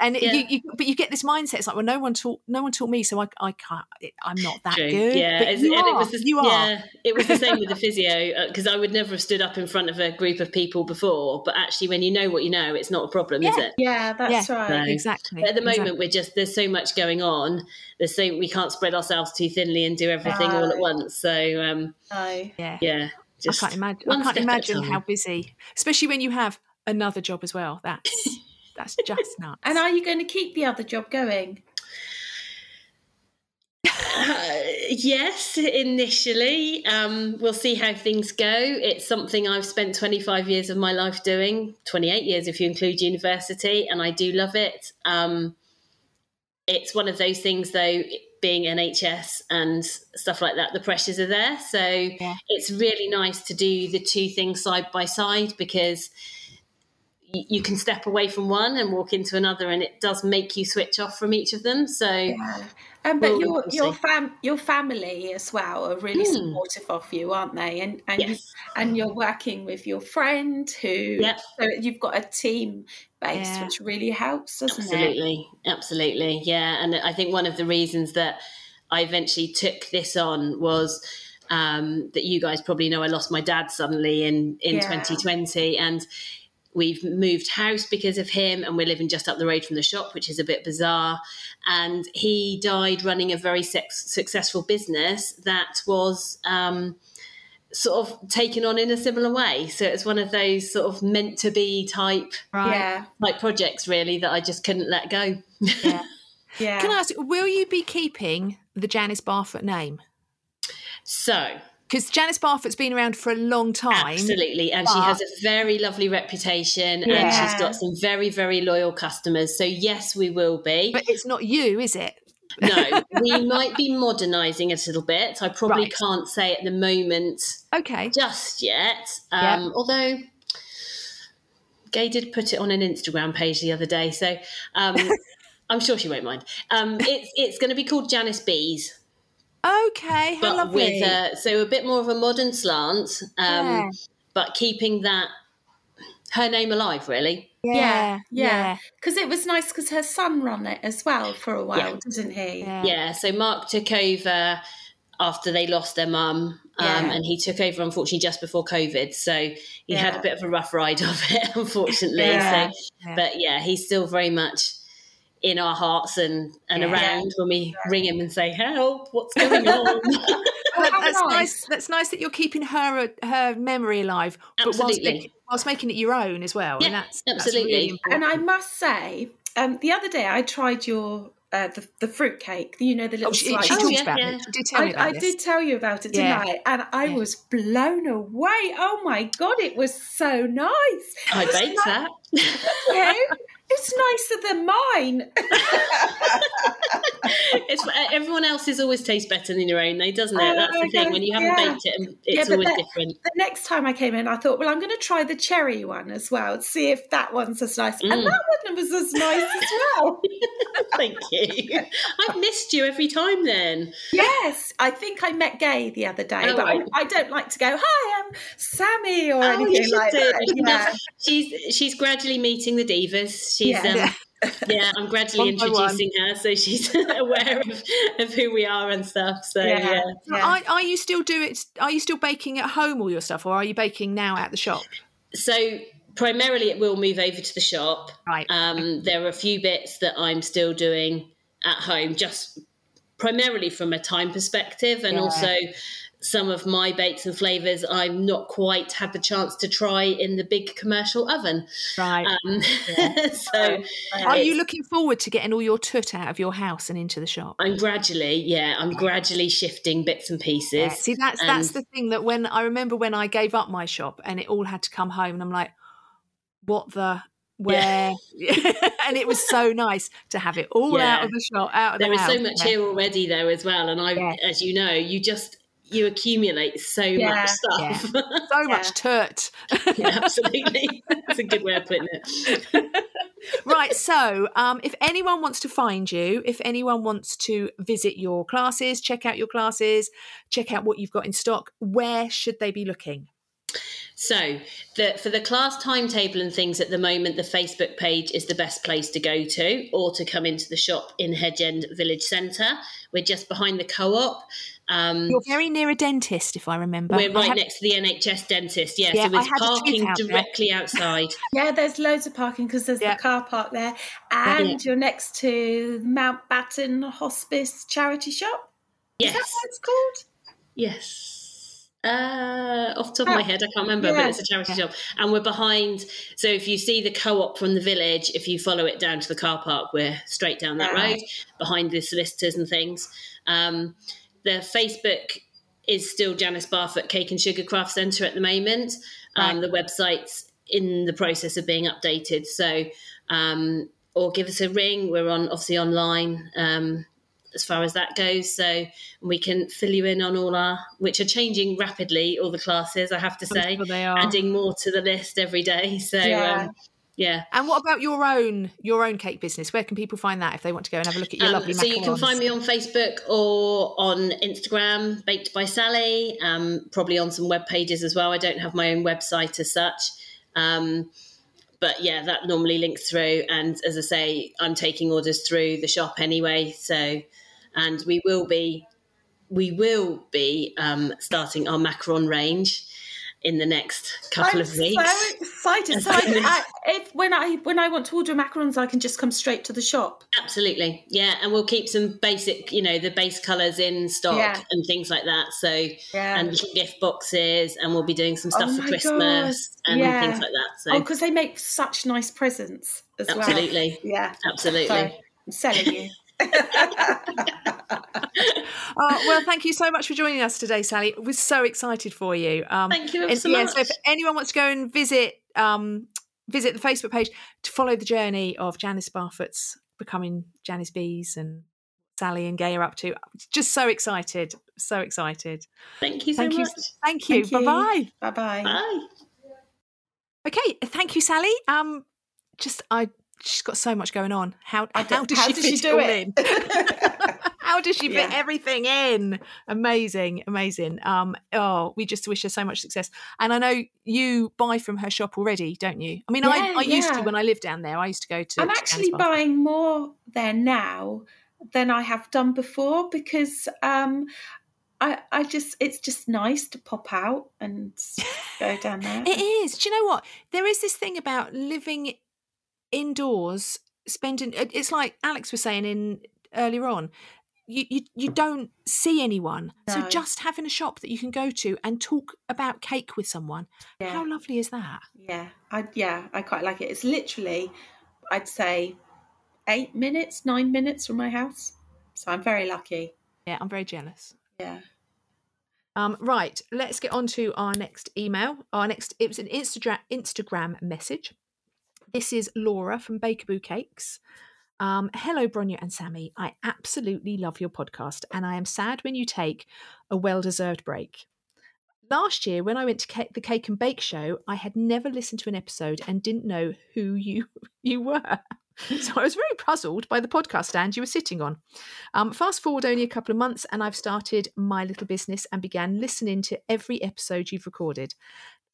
and Yeah. you, you, but you get this mindset. It's like, well, no one taught, no one taught me, so I, I can't. I'm not that True. good. Yeah, but it's- you and are. it was the, you are. Yeah, it was the same with the physio because I would never have stood up in front of a group of people before. But actually, when you know what you know, it's not a problem, is it? yeah, that's Yeah. right. No. Exactly. But at the moment, exactly. we're just there's so much going on. There's so we can't spread ourselves too thinly and do everything all at once. So um, No. yeah. yeah, just I can't imagine. I can't step at a imagine how busy, especially when you have another job as well. That's that's just nuts. And are you going to keep the other job going? Uh, yes, initially. Um, we'll see how things go. It's something I've spent 25 years of my life doing, 28 years if you include university, and I do love it. Um, it's one of those things, though, being NHS and stuff like that, the pressures are there. So it's really nice to do the two things side by side because y- you can step away from one and walk into another, and it does make you switch off from each of them. So. Yeah. Um, but Well, your we'll your fam your family as well are really Hmm. supportive of you, aren't they? And and you, Yes. and you're working with your friend who Yep. so you've got a team base Yeah. which really helps, doesn't it? Absolutely, absolutely, yeah. And I think one of the reasons that I eventually took this on was um, that you guys probably know I lost my dad suddenly in in Yeah. 2020, and we've moved house because of him, and we're living just up the road from the shop, which is a bit bizarre. And he died running a very sex- successful business that was. Um, Sort of taken on in a similar way, so it's one of those sort of meant to be type right. Yeah, like projects, really, that I just couldn't let go. Yeah. yeah. Can I ask, will you be keeping the Janice Barfoot name? So, Because Janice Barfoot's been around for a long time. absolutely. And she has a very lovely reputation and she's got some very, very loyal customers. So, yes, we will be. But it's not you, is it? No, we might be modernising it a little bit. I probably Right. can't say at the moment Okay. just yet. Um, Although. Gay did put it on an Instagram page the other day, so um, I'm sure she won't mind. Um, it's it's going to be called Janice Bees. Okay. How but lovely. with uh, so a bit more of a modern slant, um, Yeah. but keeping that her name alive, really. Yeah. yeah. Because it was nice because her son ran it as well for a while, Yeah. didn't he? Yeah. Yeah. So Mark took over after they lost their mum, um, and he took over unfortunately just before COVID. So he had a bit of a rough ride of it, unfortunately. Yeah. So, Yeah. but yeah, he's still very much in our hearts and and Yeah. around when we ring him and say, "Help! What's going on?" That- how that's nice. nice. That's nice that you're keeping her her memory alive, but whilst Absolutely. Making, whilst making it your own as well. Yeah, and that's absolutely. That's really. And I must say, um, the other day I tried your uh, the the fruit cake. You know the little oh, she, she Oh, yeah, about yeah. it. She did tell me I, about I this. did tell you about it, didn't Yeah. I? And I Yeah. was blown away. Oh my god, it was so nice. I baked that. Yeah, it's nicer than mine. it's everyone else's always tastes better than your own, though, doesn't it? Oh, That's the thing. When you haven't yeah. baked it, it's but always that- different. the next time I came in, I thought, well, I'm going to try the cherry one as well, see if that one's as nice. And Mm. that one was as nice as well. Thank you. I've missed you every time. Then Yes, I think I met Gay the other day, Oh, but I, right. I don't like to go, hi, I'm Sammy or Oh, anything like do. that. Yeah. she's she's gradually meeting the divas. She's Yeah. um, Yeah. yeah. I'm gradually One one. introducing her, so she's aware of, of who we are and stuff. So yeah. Yeah. So Are, are you still do it? Are you still baking at home all your stuff, or are you baking now at the shop? so primarily it will move over to the shop. Right. Um, there are a few bits that I'm still doing at home, just primarily from a time perspective, and Yeah. also some of my bakes and flavors I've not quite had the chance to try in the big commercial oven. Right. Um, so Are you looking forward to getting all your tut out of your house and into the shop? I'm gradually, yeah, I'm gradually shifting bits and pieces. Yeah, See, that's that's the thing that when I remember when I gave up my shop and it all had to come home, and I'm like, what the where? and it was so nice to have it all out of the shop, out of There the is house. so much yeah. here already though as well and i Yeah. as you know you just you accumulate so Yeah. much stuff So much tut. Yeah, absolutely that's a good way of putting it right. So, um, if anyone wants to find you, if anyone wants to visit your classes, check out your classes, check out what you've got in stock, where should they be looking? So the, for the class timetable and things at the moment the facebook page is the best place to go to or to come into the shop in hedge end village centre we're just behind the co-op um, You're very near a dentist, if I remember. we're right had- next to the nhs dentist yeah, Yeah, so I with had a tooth parking out there. directly outside Yeah, there's loads of parking because there's Yeah. the car park there, and you're next to Mountbatten Hospice charity shop. Is that what it's called? Yes. Uh, off the top of my Oh, head, I can't remember, yeah. but it's a charity shop. And we're behind. So if you see the co op from the village, if you follow it down to the car park, we're straight down that Yeah. road behind the solicitors and things. Um, the Facebook is still Janice Barfoot Cake and Sugar Craft Centre at the moment. Um, The website's in the process of being updated. So, um, or give us a ring. We're on obviously online. Um, as far as that goes. So we can fill you in on all our, which are changing rapidly, all the classes, I have to say, sure they are. adding more to the list every day. So, Yeah. um, yeah. And what about your own your own cake business? Where can people find that if they want to go and have a look at your Um, lovely so you can find me on Facebook or on Instagram, Baked by Sally, um, probably on some web pages as well. I don't have my own website as such. Um, but yeah, that normally links through. And as I say, I'm taking orders through the shop anyway. So, and we will be, we will be um, starting our macaron range in the next couple of weeks. I'm of weeks. so excited. So I, I, if when I when I want to order macarons, I can just come straight to the shop. Absolutely, yeah, and we'll keep some basic, you know, the base colours in stock Yeah. and things like that. So, Yeah. and gift boxes, and we'll be doing some stuff Oh for Christmas and yeah. things like that. So, Oh, because they make such nice presents as well. absolutely, Yeah. absolutely. I'm selling you. Oh, well, thank you so much for joining us today, Sally. We're so excited for you. Um, Thank you and, so yeah, much. so if anyone wants to go and visit um, visit the Facebook page to follow the journey of Janice Barfoot's becoming Janice Bees and Sally and Gay are up to, just so excited, so excited. Thank you so Thank you, much. thank you. Thank you. Bye bye. bye bye. Bye. Okay, thank you, Sally. Um, just I, she's got so much going on. How I how does how she does fit she it do it? in? how does she fit Yeah. everything in? Amazing, amazing. Um, oh, we just wish her so much success. And I know you buy from her shop already, don't you? I mean, I, Yeah, I used to when I lived down there. I used to go to. I'm to actually buying more there now than I have done before because um, I I just it's just nice to pop out and go down there. It is. Do you know what? There is this thing about living indoors, spending it's like Alex was saying in earlier on. You, you you don't see anyone, so just having a shop that you can go to and talk about cake with someone. Yeah. How lovely is that? Yeah, I yeah, I quite like it. It's literally, I'd say, eight minutes, nine minutes from my house. So I'm very lucky. Yeah, I'm very jealous. Yeah. Um, right, let's get on to our next email. Our next it was an Instagram Instagram message. This is Laura from Bakerboo Cakes. Um, hello, Bronya and Sammy. I absolutely love your podcast, and I am sad when you take a well-deserved break. Last year, when I went to the Cake and Bake Show, I had never listened to an episode and didn't know who you you were. So I was very puzzled by the podcast stand you were sitting on. Um, fast forward only a couple of months, and I've started my little business and began listening to every episode you've recorded.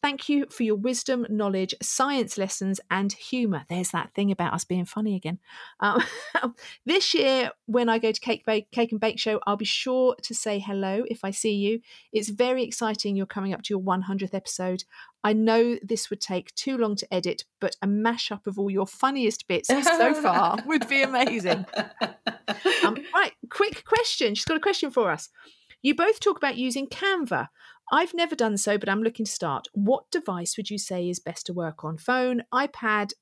Thank you for your wisdom, knowledge, science lessons, and humour. There's that thing about us being funny again. Um, this year, when I go to Cake, Bake, Cake and Bake Show, I'll be sure to say hello if I see you. It's very exciting. You're coming up to your 100th episode. I know this would take too long to edit, but a mashup of all your funniest bits so far would be amazing. Um, right, quick question. She's got a question for us. You both talk about using Canva. I've never done so, but I'm looking to start. What device would you say is best to work on? Phone, iPad,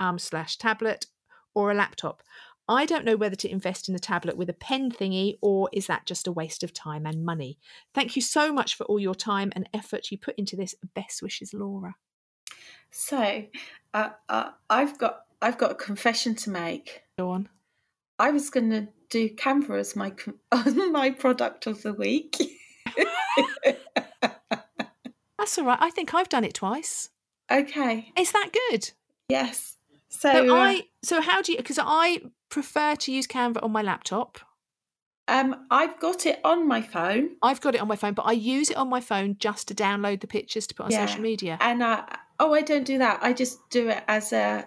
um, slash tablet, or a laptop? I don't know whether to invest in a tablet with a pen thingy or is that just a waste of time and money? Thank you so much for all your time and effort you put into this. Best wishes, Laura. So, uh, uh, I've got I've got a confession to make. Go on. I was going to do Canva as my my product of the week. That's all right. I think I've done it twice. Okay. Is that good? Yes. So, So uh, I so how do you because I prefer to use Canva on my laptop. um, I've got it on my phone, I've got it on my phone, but I use it on my phone just to download the pictures to put on Yeah. social media. and uh, oh, I don't do that. I just do it as a.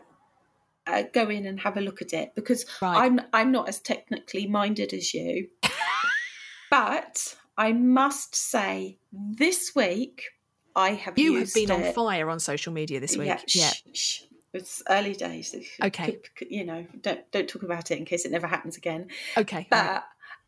Uh, go in and have a look at it because Right. I'm I'm not as technically minded as you, but I must say this week I have You have been on fire on social media this week. Yeah, Yeah. shh, shh. It's early days. Okay. You know, don't don't talk about it in case it never happens again. Okay. But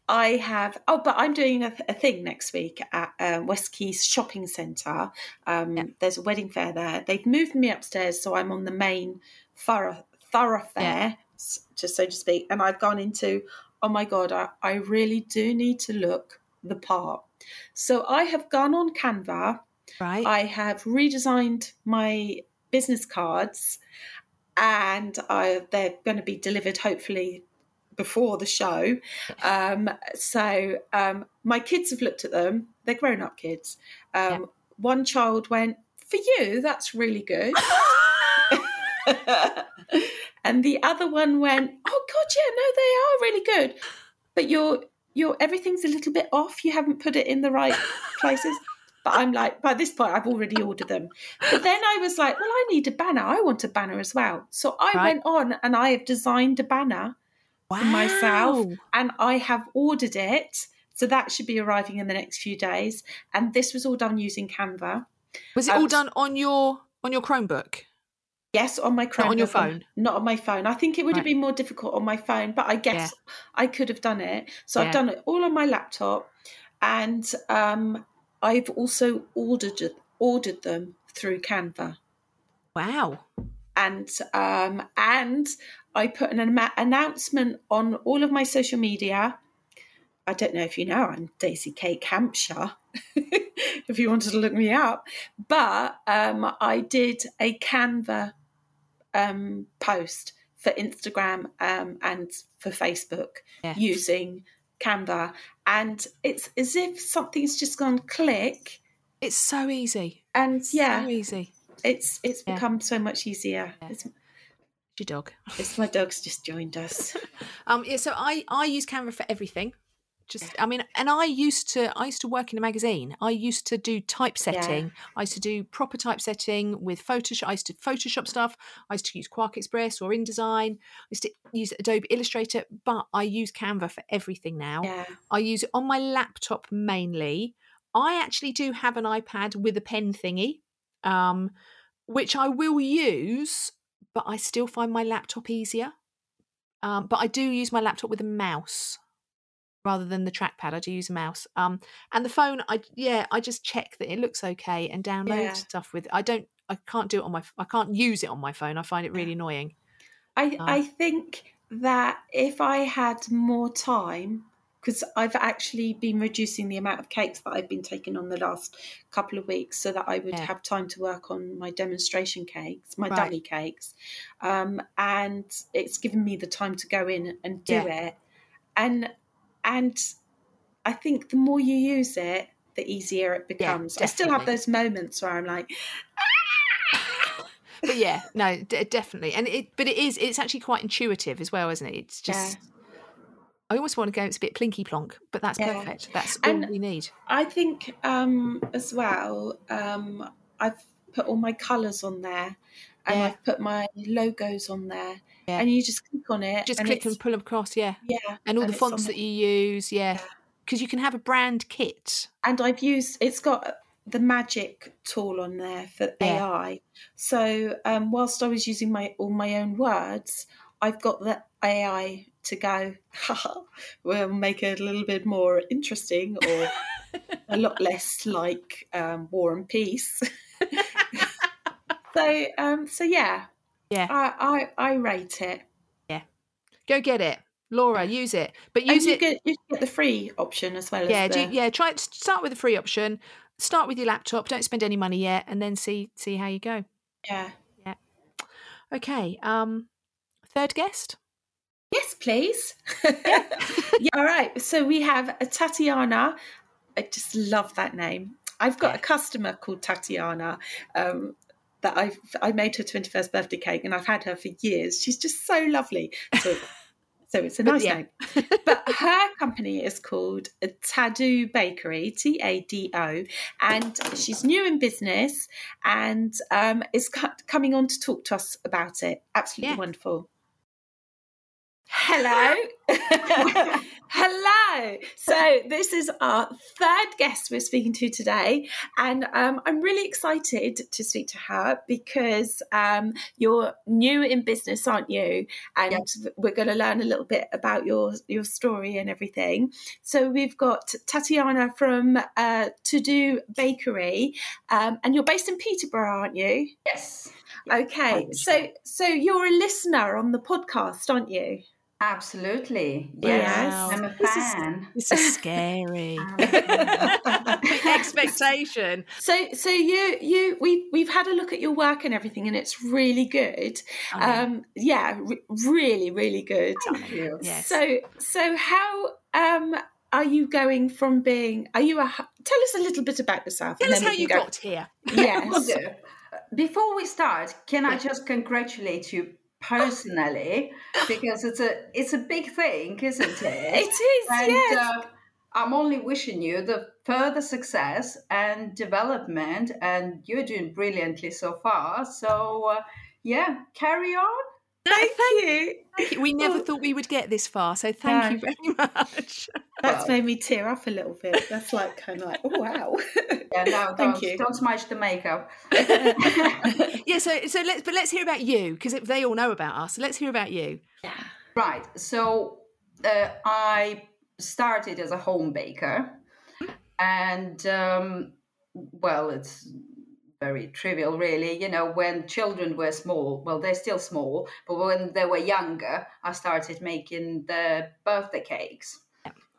I have. Oh, but I'm doing a, a thing next week at um, West Quays Shopping Centre. Um, Yeah. There's a wedding fair there. They've moved me upstairs, so I'm on the main thorough, thoroughfare, s just so to speak. And I've gone into. Oh my god! I, I really do need to look the part. So I have gone on Canva. Right. I have redesigned my business cards, and I, they're going to be delivered hopefully before the show. Um, so um, my kids have looked at them. They're grown-up kids. Um, Yeah. One child went, "For you, that's really good." and the other one went, "Oh God, yeah, no, they are really good, but your your everything's a little bit off. You haven't put it in the right places." But I'm like, by this point, I've already ordered them. But then I was like, well, I need a banner. I want a banner as well. So I Right. went on and I have designed a banner wow. myself. and I have ordered it. So that should be arriving in the next few days. And this was all done using Canva. Was it all um, done on your on your Chromebook? Yes, on my Chromebook. on your phone? Not on my phone. I think it would have been more difficult on my phone, but I guess I could have done it. So Yeah. I've done it all on my laptop, and um, I've also ordered ordered them through Canva, Wow. and um, and I put an announcement on all of my social media. I don't know if you know, I'm Daisy Cake Hampshire. if you wanted to look me up, but um, I did a Canva um, post for Instagram um, and for Facebook using Canva, and it's as if something's just gone click, It's so easy. and yeah, So easy. it's it's Yeah. become so much easier. Yeah. It's, Your dog. it's my dog's just joined us. Um, yeah, so I I use Canva for everything. Just, I mean, and I used to I used to work in a magazine. I used to do typesetting. I used to do proper typesetting with Photoshop. I used to Photoshop stuff. I used to use QuarkXPress or InDesign. I used to use Adobe Illustrator, but I use Canva for everything now. Yeah, I use it on my laptop mainly. I actually do have an iPad with a pen thingy, um, which I will use, but I still find my laptop easier. Um, but I do use my laptop with a mouse rather than the trackpad. I do use a mouse. Um, and the phone, I yeah, I just check that it looks okay and download Yeah. stuff with. I don't, I can't do it on my, I can't use it on my phone. I find it really annoying. I Ah. I think that if I had more time, because I've actually been reducing the amount of cakes that I've been taking on the last couple of weeks, so that I would Yeah. have time to work on my demonstration cakes, my Right. dummy cakes, um, and it's given me the time to go in and do Yeah. it, and and I think the more you use it, the easier it becomes. I still have those moments where I'm like, but yeah, no, d- definitely, and it, but it is, it's actually quite intuitive as well, isn't it? It's just, I almost want to go. It's a bit plinky plonk, but that's Yeah. perfect. That's all And- we need. I think um, as well. Um, I've put all my colours on there, and Yeah. I've put my logos on there, Yeah. and you just click on it. Just and click and pull them across, yeah. yeah, And all the fonts that you use, yeah. Yeah. Because you can have a brand kit. and I've used it's got the magic tool on there for. AI. So um, whilst I was using my all my own words, I've got the AI to go. we'll make it a little bit more interesting or a lot less like um, War and Peace. so um, so yeah, Yeah. I, I I rate it. Yeah, go get it. Laura, use it. But use you it get you get the free option as well yeah, as do, the, yeah, try start with the free option. Start with your laptop, don't spend any money yet, and then see see how you go. yeah. Yeah. Okay. Um third guest? Yes, please. yeah. All right. So we have a Tatiana. I just love that name. I've got a customer called Tatiana. Um, that I've, I made her twenty first birthday cake, and I've had her for years. She's just so lovely. So, so it's a nice yeah. name. But her company is called Tado Bakery, T A D O, and she's new in business and um, is co- coming on to talk to us about it. Absolutely Yeah. wonderful. Hello. Hello. So, this is our third guest we're speaking to today. And um, I'm really excited to speak to her because um, you're new in business, aren't you? And we're going to learn a little bit about your, your story and everything. So, we've got Tatiana from uh, Tado Bakery. Um, and you're based in Peterborough, aren't you? Yes, Okay. So, so you're a listener on the podcast, aren't you? Absolutely. Yes. Wow. I'm a This is- fan. This is scary. Expectation. So, so you, you, we, we've had a look at your work and everything, and it's really good. Um, yeah, re- really, really good. Thank you. Yes. So, so how um are you going from being? Are you a? Tell us a little bit about yourself. Tell us how you go- got here. Yes. Before we start, can I just congratulate you personally because it's a it's a big thing, isn't It it? is. and yes. uh, I'm only wishing you the further success and development, and you're doing brilliantly so far. So, uh, yeah, carry on. Thank you. Thank you. We never Oh. thought we would get this far, so thank No. you very much. That's Well. made me tear up a little bit. That's like kind of like, oh wow. Yeah, no, Thank don't, you. don't smudge the makeup. yeah, so so let's but let's hear about you because they all know about us. So let's hear about you. yeah. Right. So uh, I started as a home baker, and um, well, it's very trivial, really. You know, when children were small, well, they're still small, but when they were younger, I started making the birthday cakes.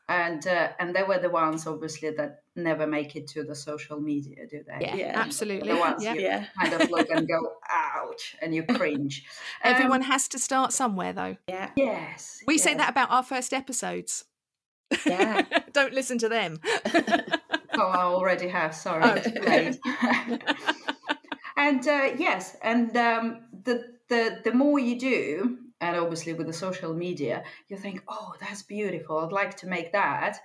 And uh, and they were the ones, obviously, that never make it to the social media, do they? Yeah, Yeah. absolutely. The ones Yeah. you Yeah. kind of look and go, ouch, and you cringe. Um, Everyone has to start somewhere, though. Yeah. yes. We say that about our first episodes. Yeah. Don't listen to them. Oh, I already have. Sorry, Oh. and uh, yes, and um, the the the more you do, and obviously with the social media, you think, oh, that's beautiful. I'd like to make that,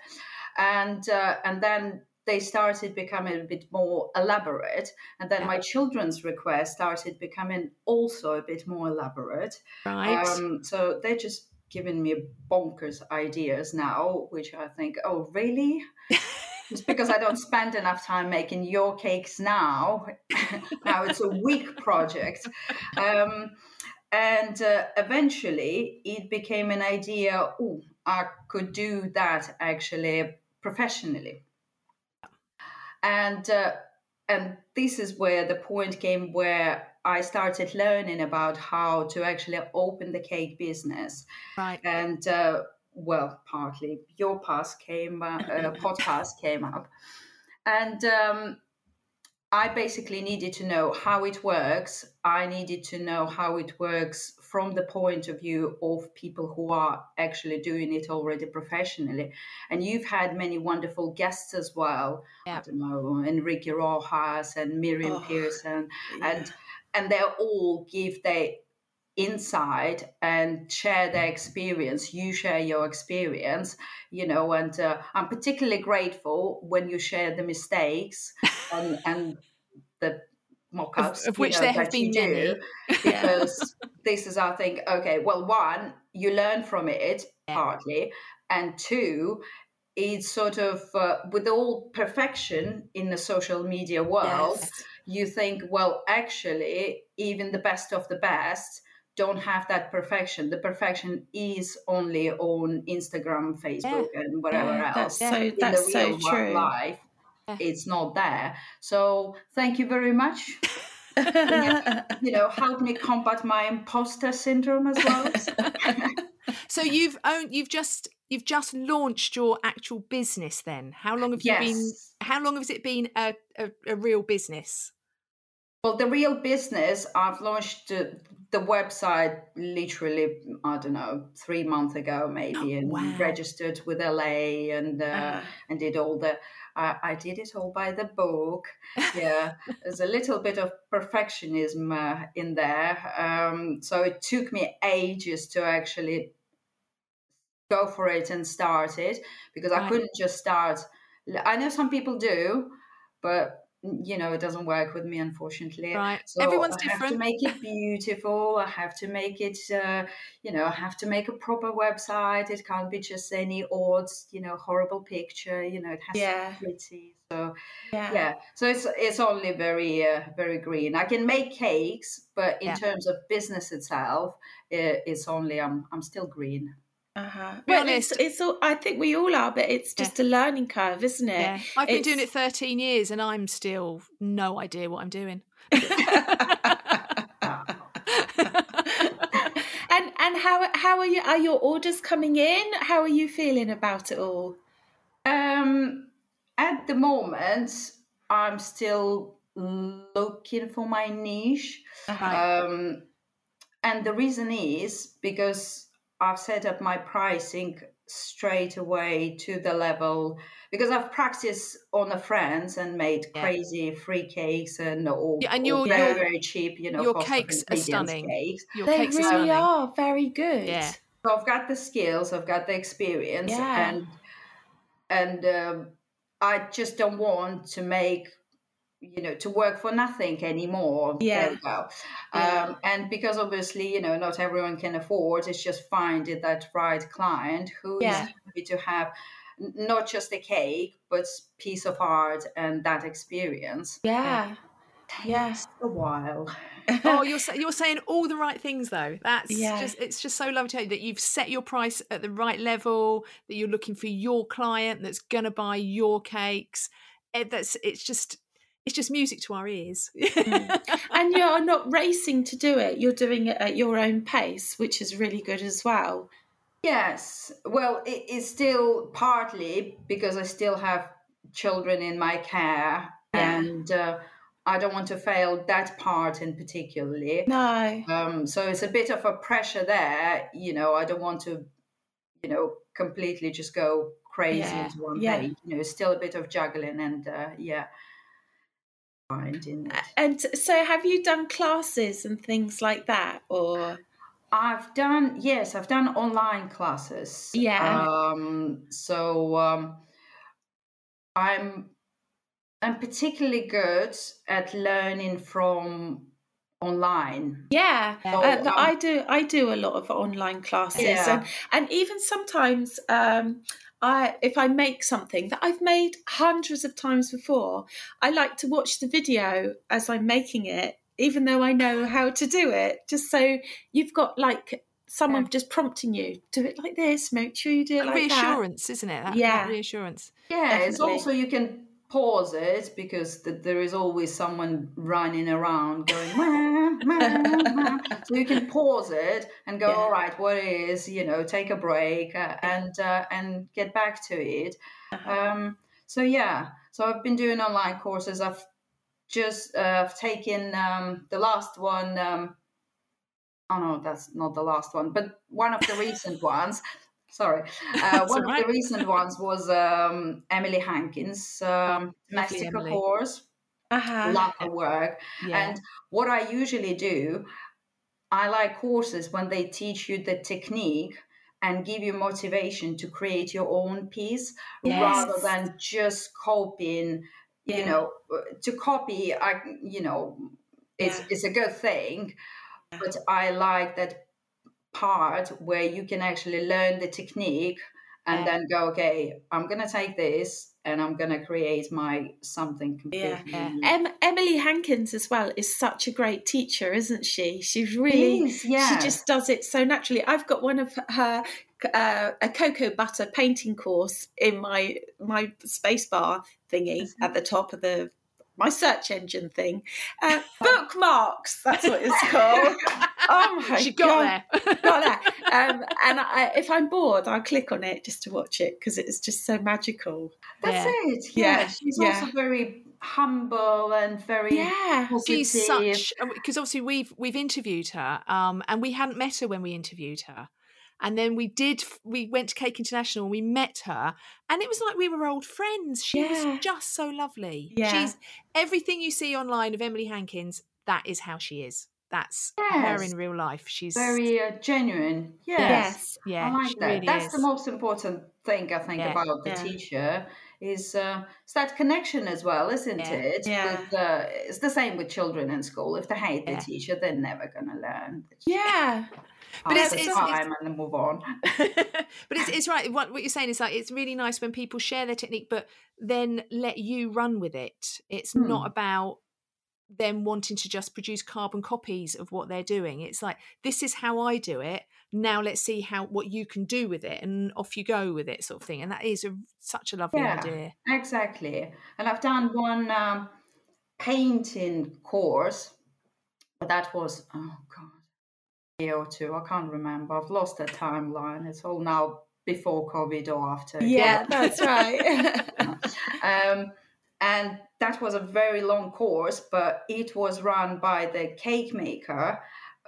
and uh, and then they started becoming a bit more elaborate, and then my children's requests started becoming also a bit more elaborate. right. Um, so they're just giving me bonkers ideas now, which I think, oh, really? Just because I don't spend enough time making your cakes now, now it's a week project. Um, and uh, eventually it became an idea, oh, I could do that actually professionally. And uh, and this is where the point came where I started learning about how to actually open the cake business. right. And uh, well, partly your past came, uh, uh, podcast came up, and um, I basically needed to know how it works. I needed to know how it works from the point of view of people who are actually doing it already professionally. And you've had many wonderful guests as well. Yeah. I don't know, Enrique Rojas and Miriam Oh, Pearson Yeah. and and they all give their insight and share their experience you share your experience you know and uh, i'm particularly grateful when you share the mistakes and and the mock-ups Of- of which know, there have been do, because this is i think okay well one you learn from it Yeah. partly and two it's sort of uh, with all perfection in the social media world Yes. you think well actually even the best of the best don't have that perfection the perfection is only on instagram facebook and whatever Yeah, else that's so in that's the so real wo- true. life Yeah. it's not there so thank you very much you know help me combat my imposter syndrome as well So you've owned, you've just you've just launched your actual business. Then how long have you been? How long has it been a, a, a real business? Well the real business i've launched the, the website literally i don't know three months ago maybe and wow. registered with la and uh, Uh, and did all the I I did it all by the book. Yeah, there's a little bit of perfectionism uh, in there. Um, so it took me ages to actually go for it and start it because I couldn't just start. I know some people do, but you know it doesn't work with me unfortunately. Right, So everyone's I have to different. make it beautiful. I have to make it, uh, you know, I have to make a proper website. It can't be just any odd, you know, horrible picture. You know, it has Yeah. to be pretty. So yeah. yeah, so it's it's only very uh, very green. I can make cakes, but in Yeah. terms of business itself, uh, it's only I'm I'm still green. Uh-huh. Be Well, honest. it's, it's all, I think we all are, but it's just a learning curve, isn't it? Yeah, I've been doing it 13 years, and I'm still no idea what I'm doing. and and how how are you? Are your orders coming in? How are you feeling about it all? Um, at the moment, I'm still looking for my niche. Right. Um, and the reason is because I've set up my pricing straight away to the level because I've practiced on the friends and made Yeah. crazy free cakes and all, Yeah, and all very your- very cheap, you know, your cakes are stunning. Cakes. Your They cakes are really stunning. are very good. Yeah. So I've got the skills, I've got the experience, Yeah. and and um, I just don't want to make you know to work for nothing anymore. Yeah. There we go. Yeah. Um, and because obviously you know not everyone can afford, it's just finding that right client who is Yeah. happy to have not just a cake but piece of art and that experience. Yeah. Yeah. Takes a while. oh, you're you're saying all the right things though. That's Yeah. just it's just so lovely to hear that you've set your price at the right level. That you're looking for your client that's gonna buy your cakes. It, that's it's just it's just music to our ears. and you're not racing to do it. You're doing it at your own pace, which is really good as well. Yes. Well, it is still partly because I still have children in my care, Yeah. and uh, I don't want to fail that part in particularly. No. Um, so it's a bit of a pressure there. You know, I don't want to, you know, completely just go crazy Yeah, into one yeah. page. You know, it's still a bit of juggling and uh, yeah, finding it. And so, have you done classes and things like that, or I've done yes, I've done online classes. Yeah. Um, so um, I'm I'm particularly good at learning from online. yeah? So, Uh, um, I do. I do a lot of online classes, Yeah. and and even sometimes. Um, I, if I make something that I've made hundreds of times before, I like to watch the video as I'm making it, even though I know how to do it. Just so you've got like someone just prompting you, do it like this, make sure you do it like reassurance, isn't it? That, that Yeah. reassurance. Yeah, it's also you can pause it because th- there is always someone running around going so you can pause it and go Yeah. all right what is you know take a break uh, and uh, and get back to it. Uh-huh. um, so yeah. So i've been doing online courses. I've just uh, i've taken um, the last one um, oh no that's not the last one but one of the recent ones sorry uh, one all of the recent ones was um, emily hankins um, Lovely Domestica course Uh-huh. love her work Yeah. and what I usually do, I like courses when they teach you the technique and give you motivation to create your own piece Yes. rather than just copying, you Yeah. know, to copy, I, you know, it's Yeah. it's a good thing but i like that part where you can actually learn the technique and Yeah. then go okay i'm gonna take this and i'm gonna create my something completely Yeah. unique. Em- Emily Hankins as well is such a great teacher, isn't she? She's really Please, yeah. she just does it so naturally. I've got one of her uh, a cocoa butter painting course in my my space bar thingy at the top of the my search engine thing. Uh, bookmarks, that's what it's called. Oh my she god! got there. got that. Um, and I, if I'm bored, I'll click on it just to watch it because it's just so magical. that's Yeah. it yeah, Yeah, she's yeah. also very humble and very Yeah, She's such because obviously we've we've interviewed her, um, and we hadn't met her when we interviewed her, and then we did. We went to Cake International and we met her, and it was like we were old friends. She Yeah. was just so lovely. Yeah. She's everything you see online of Emily Hankins. That is how she is. That's her in real life. She's very uh, genuine yes. yes, yeah. I like that. really That's is. the most important thing I think Yeah. about the Yeah. teacher is uh, it's that connection as well, isn't Yeah. it? Yeah. With, uh, it's the same with children in school. If they hate the teacher, they're never gonna learn. Yeah. But it's- it's- time and then move on. but it's, it's right. What, what you're saying is like it's really nice when people share their technique, but then let you run with it. It's Hmm. not about them wanting to just produce carbon copies of what they're doing. It's like this is how I do it. Now let's see how what you can do with it, and off you go with it, sort of thing. And that is a, such a lovely Yeah. idea. Exactly. And I've done one um, painting course, but that was oh god, a year or two. I can't remember. I've lost the timeline. It's all now before COVID or after. Yeah, that's right. um, and that was a very long course, but it was run by the cake maker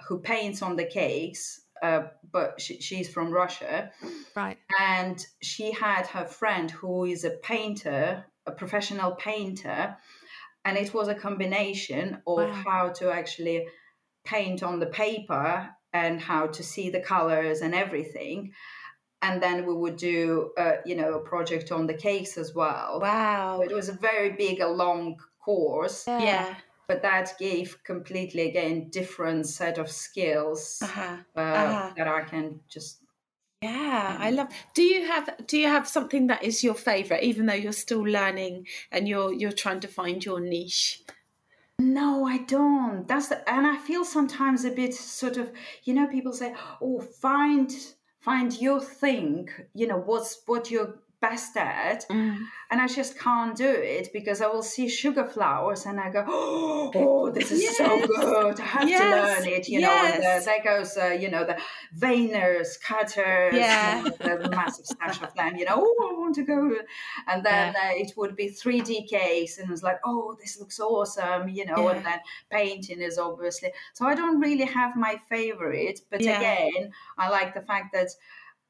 who paints on the cakes. Uh, but she, she's from Russia, Right. and she had her friend who is a painter, a professional painter, and it was a combination of Wow. how to actually paint on the paper and how to see the colors and everything. And then we would do, uh, you know, a project on the cakes as well. wow. So it was a very big, a long course, Yeah. but that gave completely again different set of skills Uh-huh. uh, uh-huh. that I can just. Yeah, I love. Do you have Do you have something that is your favorite, even though you're still learning and you're you're trying to find your niche? No, I don't. That's the, and I feel sometimes a bit sort of, you know, people say, "Oh, find find your thing." You know, what's what you're best at, Mm. and I just can't do it because I will see sugar flowers and I go, "Oh, this is so good! I have Yes. to learn it." You know, and Yes. uh, there goes, uh, you know, the veiners, cutters, Yeah. the massive stash of them. You know, oh, I want to go, and then uh, it would be 3D case, and it's like, oh, this looks awesome, you know, and then painting is obviously. So I don't really have my favorite, but Yeah. again, I like the fact that.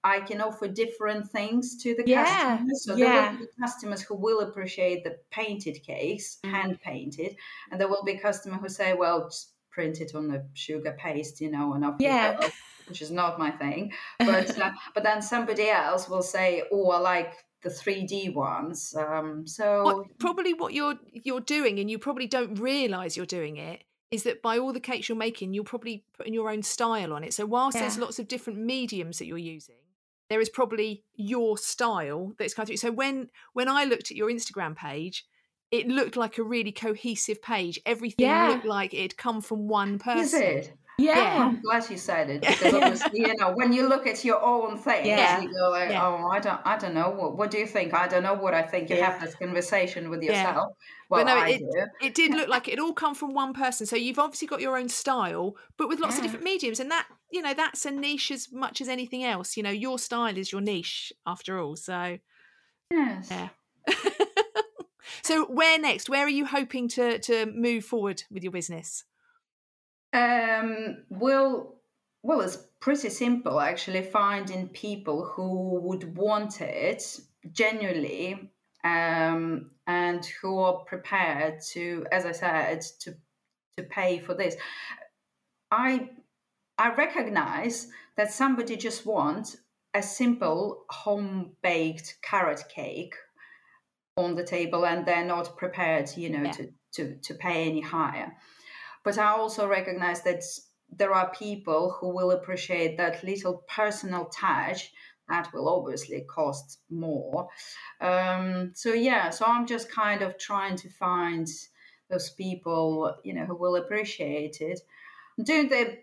I can offer different things to the Yeah, customers. So there yeah. will be customers who will appreciate the painted cakes, Mm. hand painted, and there will be customers who say, "Well, just print it on the sugar paste," you know, and off Yeah. go," which is not my thing. But uh, but then somebody else will say, "Oh, I like the 3D ones." Um, so What, probably what you're you're doing, and you probably don't realise you're doing it, is that by all the cakes you're making, you're probably putting your own style on it. So whilst there's lots of different mediums that you're using, there is probably your style that's come through. So when when I looked at your Instagram page, it looked like a really cohesive page. Everything Yeah. looked like it had come from one person. It? Yeah, I'm glad you said it because obviously, you know, when you look at your own thing, Yeah. you go like, Yeah. "Oh, I don't, I don't know. What, what do you think? I don't know what I think." You have this conversation with Yeah. yourself. Well, But no, I it, do. it did look like it all come from one person. So you've obviously got your own style, but with lots of different mediums, and that you know that's a niche as much as anything else. You know, your style is your niche after all. So Yes. yeah. so where next? Where are you hoping to to move forward with your business? Um, well, well, it's pretty simple actually. Finding people who would want it genuinely, um, and who are prepared to, as I said, to to pay for this. I I recognize that somebody just wants a simple home baked carrot cake on the table, and they're not prepared, you know, Yeah. to to to pay any higher but I also recognize that there are people who will appreciate that little personal touch that will obviously cost more. Um, so yeah, so I'm just kind of trying to find those people, you know, who will appreciate it. I'm doing the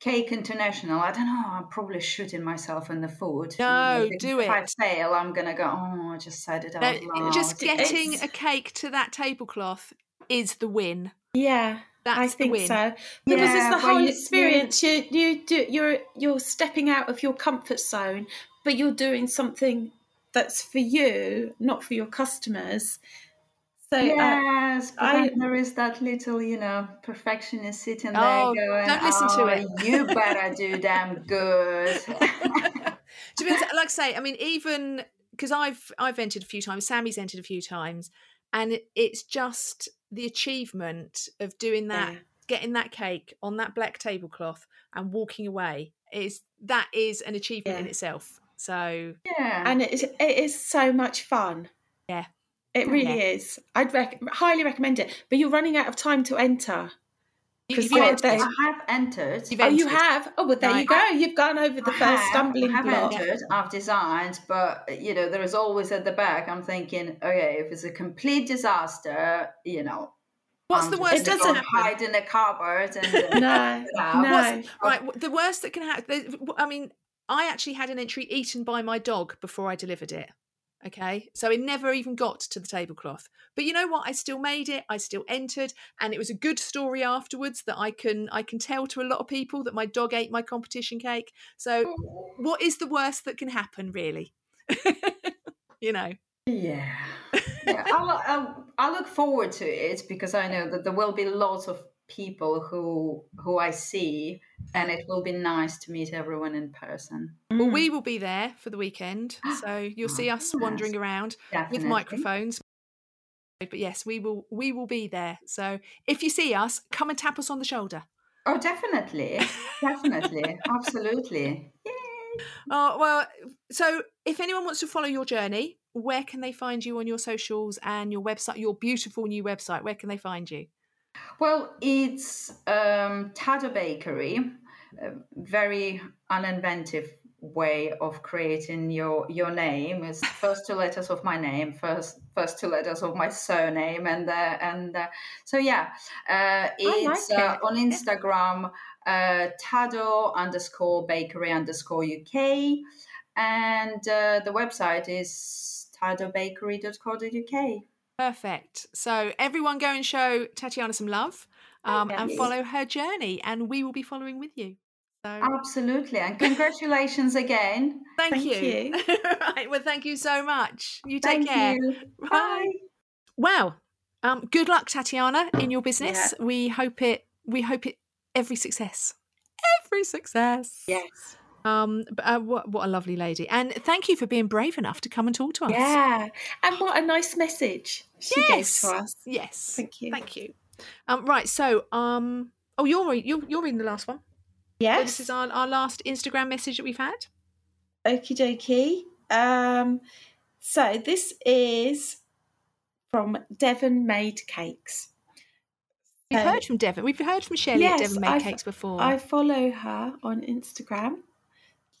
Cake International. I don't know. I'm probably shooting myself in the foot. No, if, do if it. I fail, I'm gonna go. Oh, I just said it out No, loud. just getting It's- a cake to that tablecloth is the win. Yeah. That's I think win. so because Yeah, it's the whole you- experience. You you do you're you're stepping out of your comfort zone, but you're doing something that's for you, not for your customers. So uh, Yes, but I- there is that little, you know, perfectionist sitting there Oh, going, don't listen to "Oh, it." You better do damn good. to be honest, like I say, I mean, even because I've I've entered a few times, Sammy's entered a few times, and it- it's just the achievement of doing that, Yeah. getting that cake on that black tablecloth and walking away is that is an achievement in itself. So yeah. Um and it is, it is so much fun. Yeah. It oh, really Yeah. is. I'd rec- highly recommend it. But you're running out of time to enter. You, 'Cause you've they're- entered. I have entered. You've Oh, you have. Oh, well, there you Right. go. You've gone over the I first have- stumbling I have block. entered, I've designed, but you know, there is always at the back. I'm thinking, okay, if it's a complete disaster, you know, What's I'm the just worst It that gonna can go happen? hide in a cupboard and uh, No, no. What's- right, the worst that can happen. I mean, I actually had an entry eaten by my dog before I delivered it. Okay, so it never even got to the tablecloth. But you know what? I still made it. I still entered, and it was a good story afterwards that I can I can tell to a lot of people that my dog ate my competition cake. So, what is the worst that can happen, really? you know. Yeah. yeah I'll, I'll, I'll look forward to it because I know that there will be lots of people who who I see, and it will be nice to meet everyone in person. Well, we hmm. will be there for the weekend, so you'll see us wandering around with microphones. But yes, we will we will be there. So if you see us, come and tap us on the shoulder. Oh, definitely, definitely, absolutely. Yay. Oh well, so if anyone wants to follow your journey, where can they find you on your socials and your website, your beautiful new website? Where can they find you? Well, it's um, Tado Bakery, a very uninventive way of creating your your name. It's the first two letters of my name, first first two letters of my surname, and uh, and uh, so yeah, uh, it's like uh, it. on Instagram, uh, Tado underscore Bakery underscore UK, and uh, the website is tadobakery.co.uk. Perfect. So everyone go and show Tatiana some love um, and follow her journey, and we will be following with you. So Absolutely, and congratulations again. thank, Thank you. right, well, thank you so much. You take Thank care. you. Bye. Wow. um, good luck, Tatiana, in your business. We hope it. We hope it. Every success. Every success. Yes. Um. But, uh, what what a lovely lady, and thank you for being brave enough to come and talk to us. Yeah. And what a nice message she gave to us. Yes. Thank you. Thank you. Um. Right. So. Um. Oh, you're re- you're you're reading the last one. So Yes. This is our, our last Instagram message that we've had. Okie dokie. Um, so this is from Devon Made Cakes. We've heard from Devon. We've heard from Shelley yes, at Devon Made I've- Cakes before. I follow her on Instagram.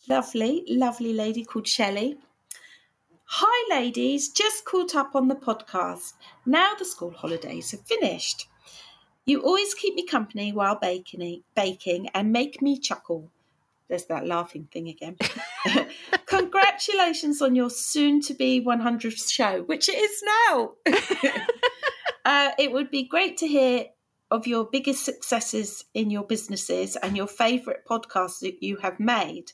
Lovely, lovely lady called Shelley. Hi, ladies. Just caught up on the podcast. Now the school holidays have finished. You always keep me company while baking, baking and make me chuckle. There's that laughing thing again. Congratulations on your soon to be 100th show, which it is now. uh, it would be great to hear of your biggest successes in your businesses and your favourite podcasts that you have made.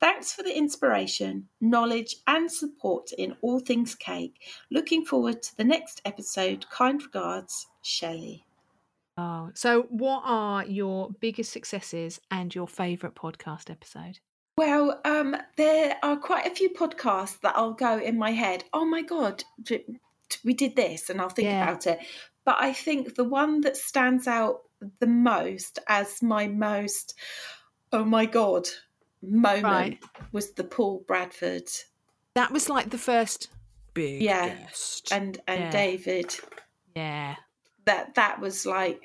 Thanks for the inspiration, knowledge, and support in all things cake. Looking forward to the next episode. Kind regards, Shelley. oh, so what are your biggest successes and your favourite podcast episode? Well, um, there are quite a few podcasts that I'll go in my head. Oh my god, we did this, and I'll think Yeah. about it. But I think the one that stands out the most as my most, oh my god, moment Right. was the Paul Bradford That was like the first big Yeah, guest. and and Yeah. David. yeah. That that was like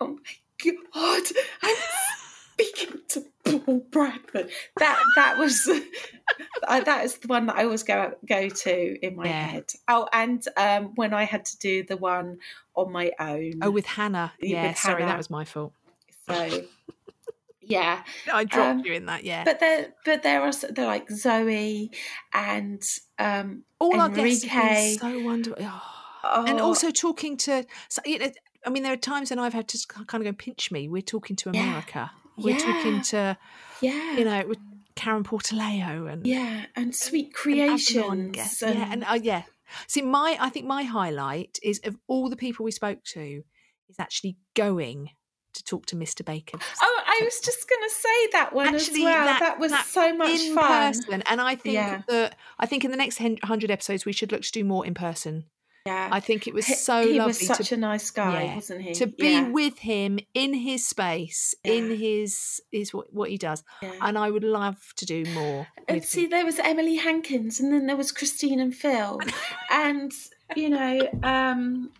Oh my god! I'm speaking to Paul Bradford. That that was uh, that is the one that I always go go to in my Yeah. head. Oh, and um, when I had to do the one on my own. Oh, with Hannah. Yeah, Yeah, with sorry, Hannah. that was my fault. so yeah. I dropped Um, you in that. Yeah. But there, but there are they're like Zoe and um, All our guests Enrique. so wonderful. oh, and also talking to so, you know, I mean, there are times when I've had to kind of go pinch me. We're talking to Yeah. America. We're talking to yeah, you know with Karen Portaleo and yeah, and sweet and creations. yeah, and uh, yeah. See, my I think my highlight is of all the people we spoke to is actually going to talk to Mr. Bacon. oh, I was just going to say that one Actually, as well. that- That, was that so much in fun. person, and I think Yeah. that I think in the next hundred episodes we should look to do more in person. Yeah, I think it was He- so he lovely was such to a nice guy, yeah, wasn't he? to be yeah. with him in his space, in his is what what he does, yeah. and I would love to do more. And with see, him. there was Emily Hankins, and then there was Christine and Phil, and you know, um,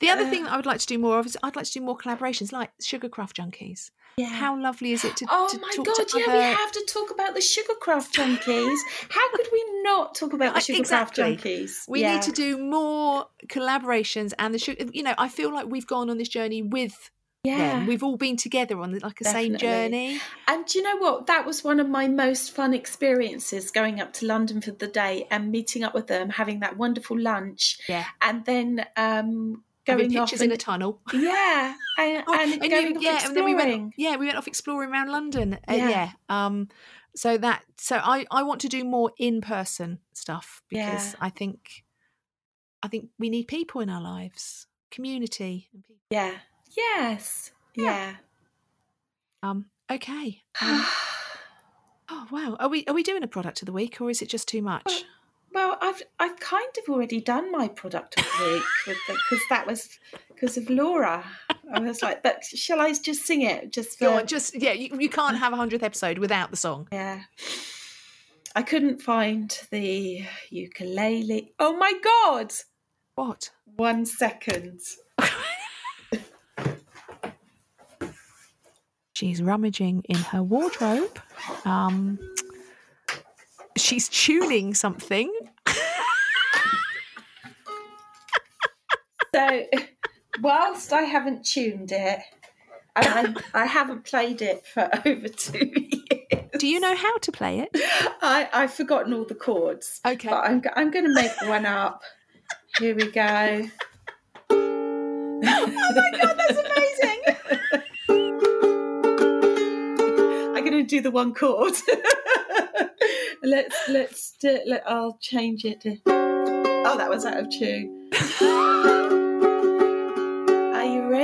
The other uh, thing that I would like to do more of is I'd like to do more collaborations, like Sugarcraft Junkies. Yeah. How lovely is it to, Oh to my talk god! to Yeah, other... we have to talk about the Sugarcraft Junkies. How could we not talk about the Sugarcraft exactly. Junkies? We Yeah. need to do more collaborations, and the sugar. You know, I feel like we've gone on this journey with Yeah. them. We've all been together on like a same journey. And do you know what? That was one of my most fun experiences going up to London for the day and meeting up with them, having that wonderful lunch, Yeah, and then um, going off pictures in a tunnel. yeah, and, Oh, and, and you- going off yeah, and then we went. Yeah, we went off exploring around London. Uh, Yeah. yeah. Um. So that. So I. I want to do more in person stuff because Yeah. I think. I think we need people in our lives, community, and people. Yeah. Yes. Yeah. Um. Okay. Um, oh wow. Are we? Are we doing a product of the week, or is it just too much? Well, I've I've kind of already done my product of the week because that was because of Laura. I was like, but shall I just sing it? Just Go on. Just yeah. You, you can't have a hundredth episode without the song. yeah. I couldn't find the ukulele. Oh my god! What? One second. She's rummaging in her wardrobe. Um. She's tuning something. So, whilst I haven't tuned it, I, I haven't played it for over two years, Do you know how to play it? I, I've forgotten all the chords. Okay. But I'm, I'm going to make one up. Here we go. oh my god, that's amazing! I'm going to do the one chord. let's let's do, let, I'll change it to. Oh, that was out of tune.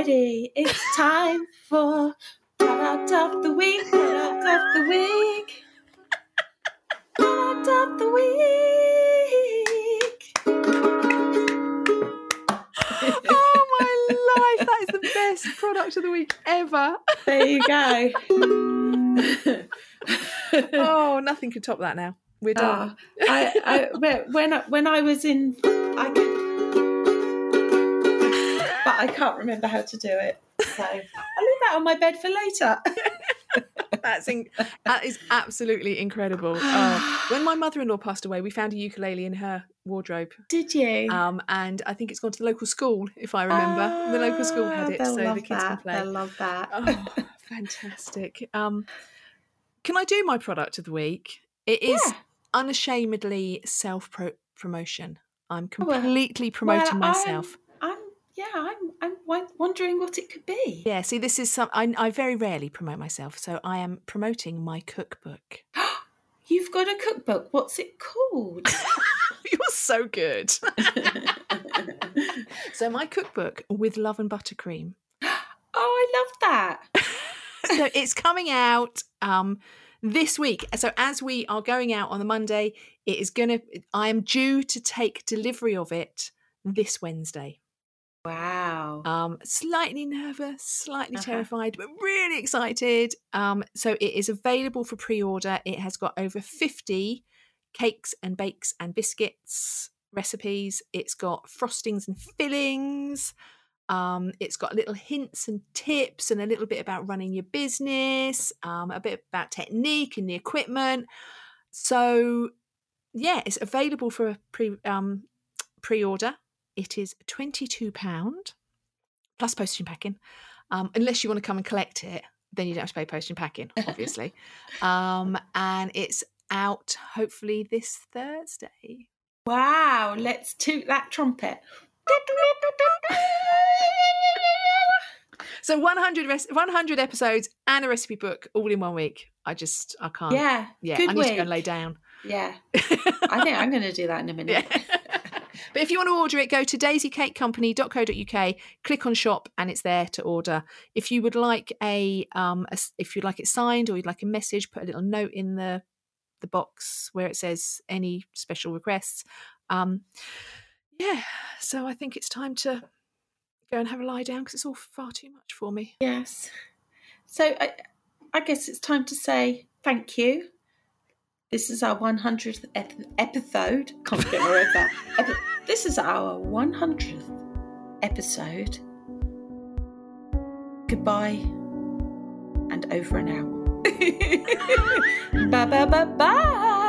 Ready? It's time for product of the week. Product of the week. Product of the week. oh my life! That is the best product of the week ever. There you go. Oh, nothing could top that now. We're done. Ah, I, I, when- when I, when I was in, I could, but I can't remember how to do it. So I'll leave that on my bed for later. That's in, that is absolutely incredible. Oh, when my mother-in-law passed away, we found a ukulele in her wardrobe, Did you? um, and I think it's gone to the local school, if I remember. the local school had Ah, it, so the kids that. can play. They'll love that. Oh, fantastic! Um, can I do my product of the week? It is Yeah. unashamedly self promotion. I'm Oh, completely promoting Well, myself. I'm yeah, I'm, I'm wondering what it could be. Yeah, see, this is some. I, I very rarely promote myself, so I am promoting my cookbook. You've got a cookbook. What's it called? You're so good. so my cookbook with love and buttercream. oh, I love that. So it's coming out um this week. So as we are going out on the Monday, it is gonna. I am due to take delivery of it this Wednesday. Wow. Um, slightly nervous, slightly Uh-huh. terrified, but really excited. Um, so it is available for pre-order. It has got over fifty cakes and bakes and biscuits recipes. It's got frostings and fillings. Um, it's got little hints and tips and a little bit about running your business, um, a bit about technique and the equipment. So, yeah, it's available for a pre um, pre order. It is twenty two pound plus postage and packing. Um, unless you want to come and collect it, then you don't have to pay postage and packing, obviously. um, and it's out hopefully this Thursday. Wow, let's toot that trumpet. So 100, res- 100 episodes and a recipe book all in one week. I just, I can't. Yeah, Yeah, I need to go and lay down. Yeah, I think I'm going to do that in a minute. Yeah. But if you want to order it, go to daisycakecompany.co.uk, click on shop, and it's there to order. If you would like a, um, a if you'd like it signed or you'd like a message, put a little note in the the box where it says any special requests. Um, yeah, so I think it's time to go and have a lie down because it's all far too much for me. Yes. So I, I guess it's time to say thank you. This is our 100th ep- episode. Can't get my words out. This is our 100th episode. Goodbye and over and out. bye bye bye bye.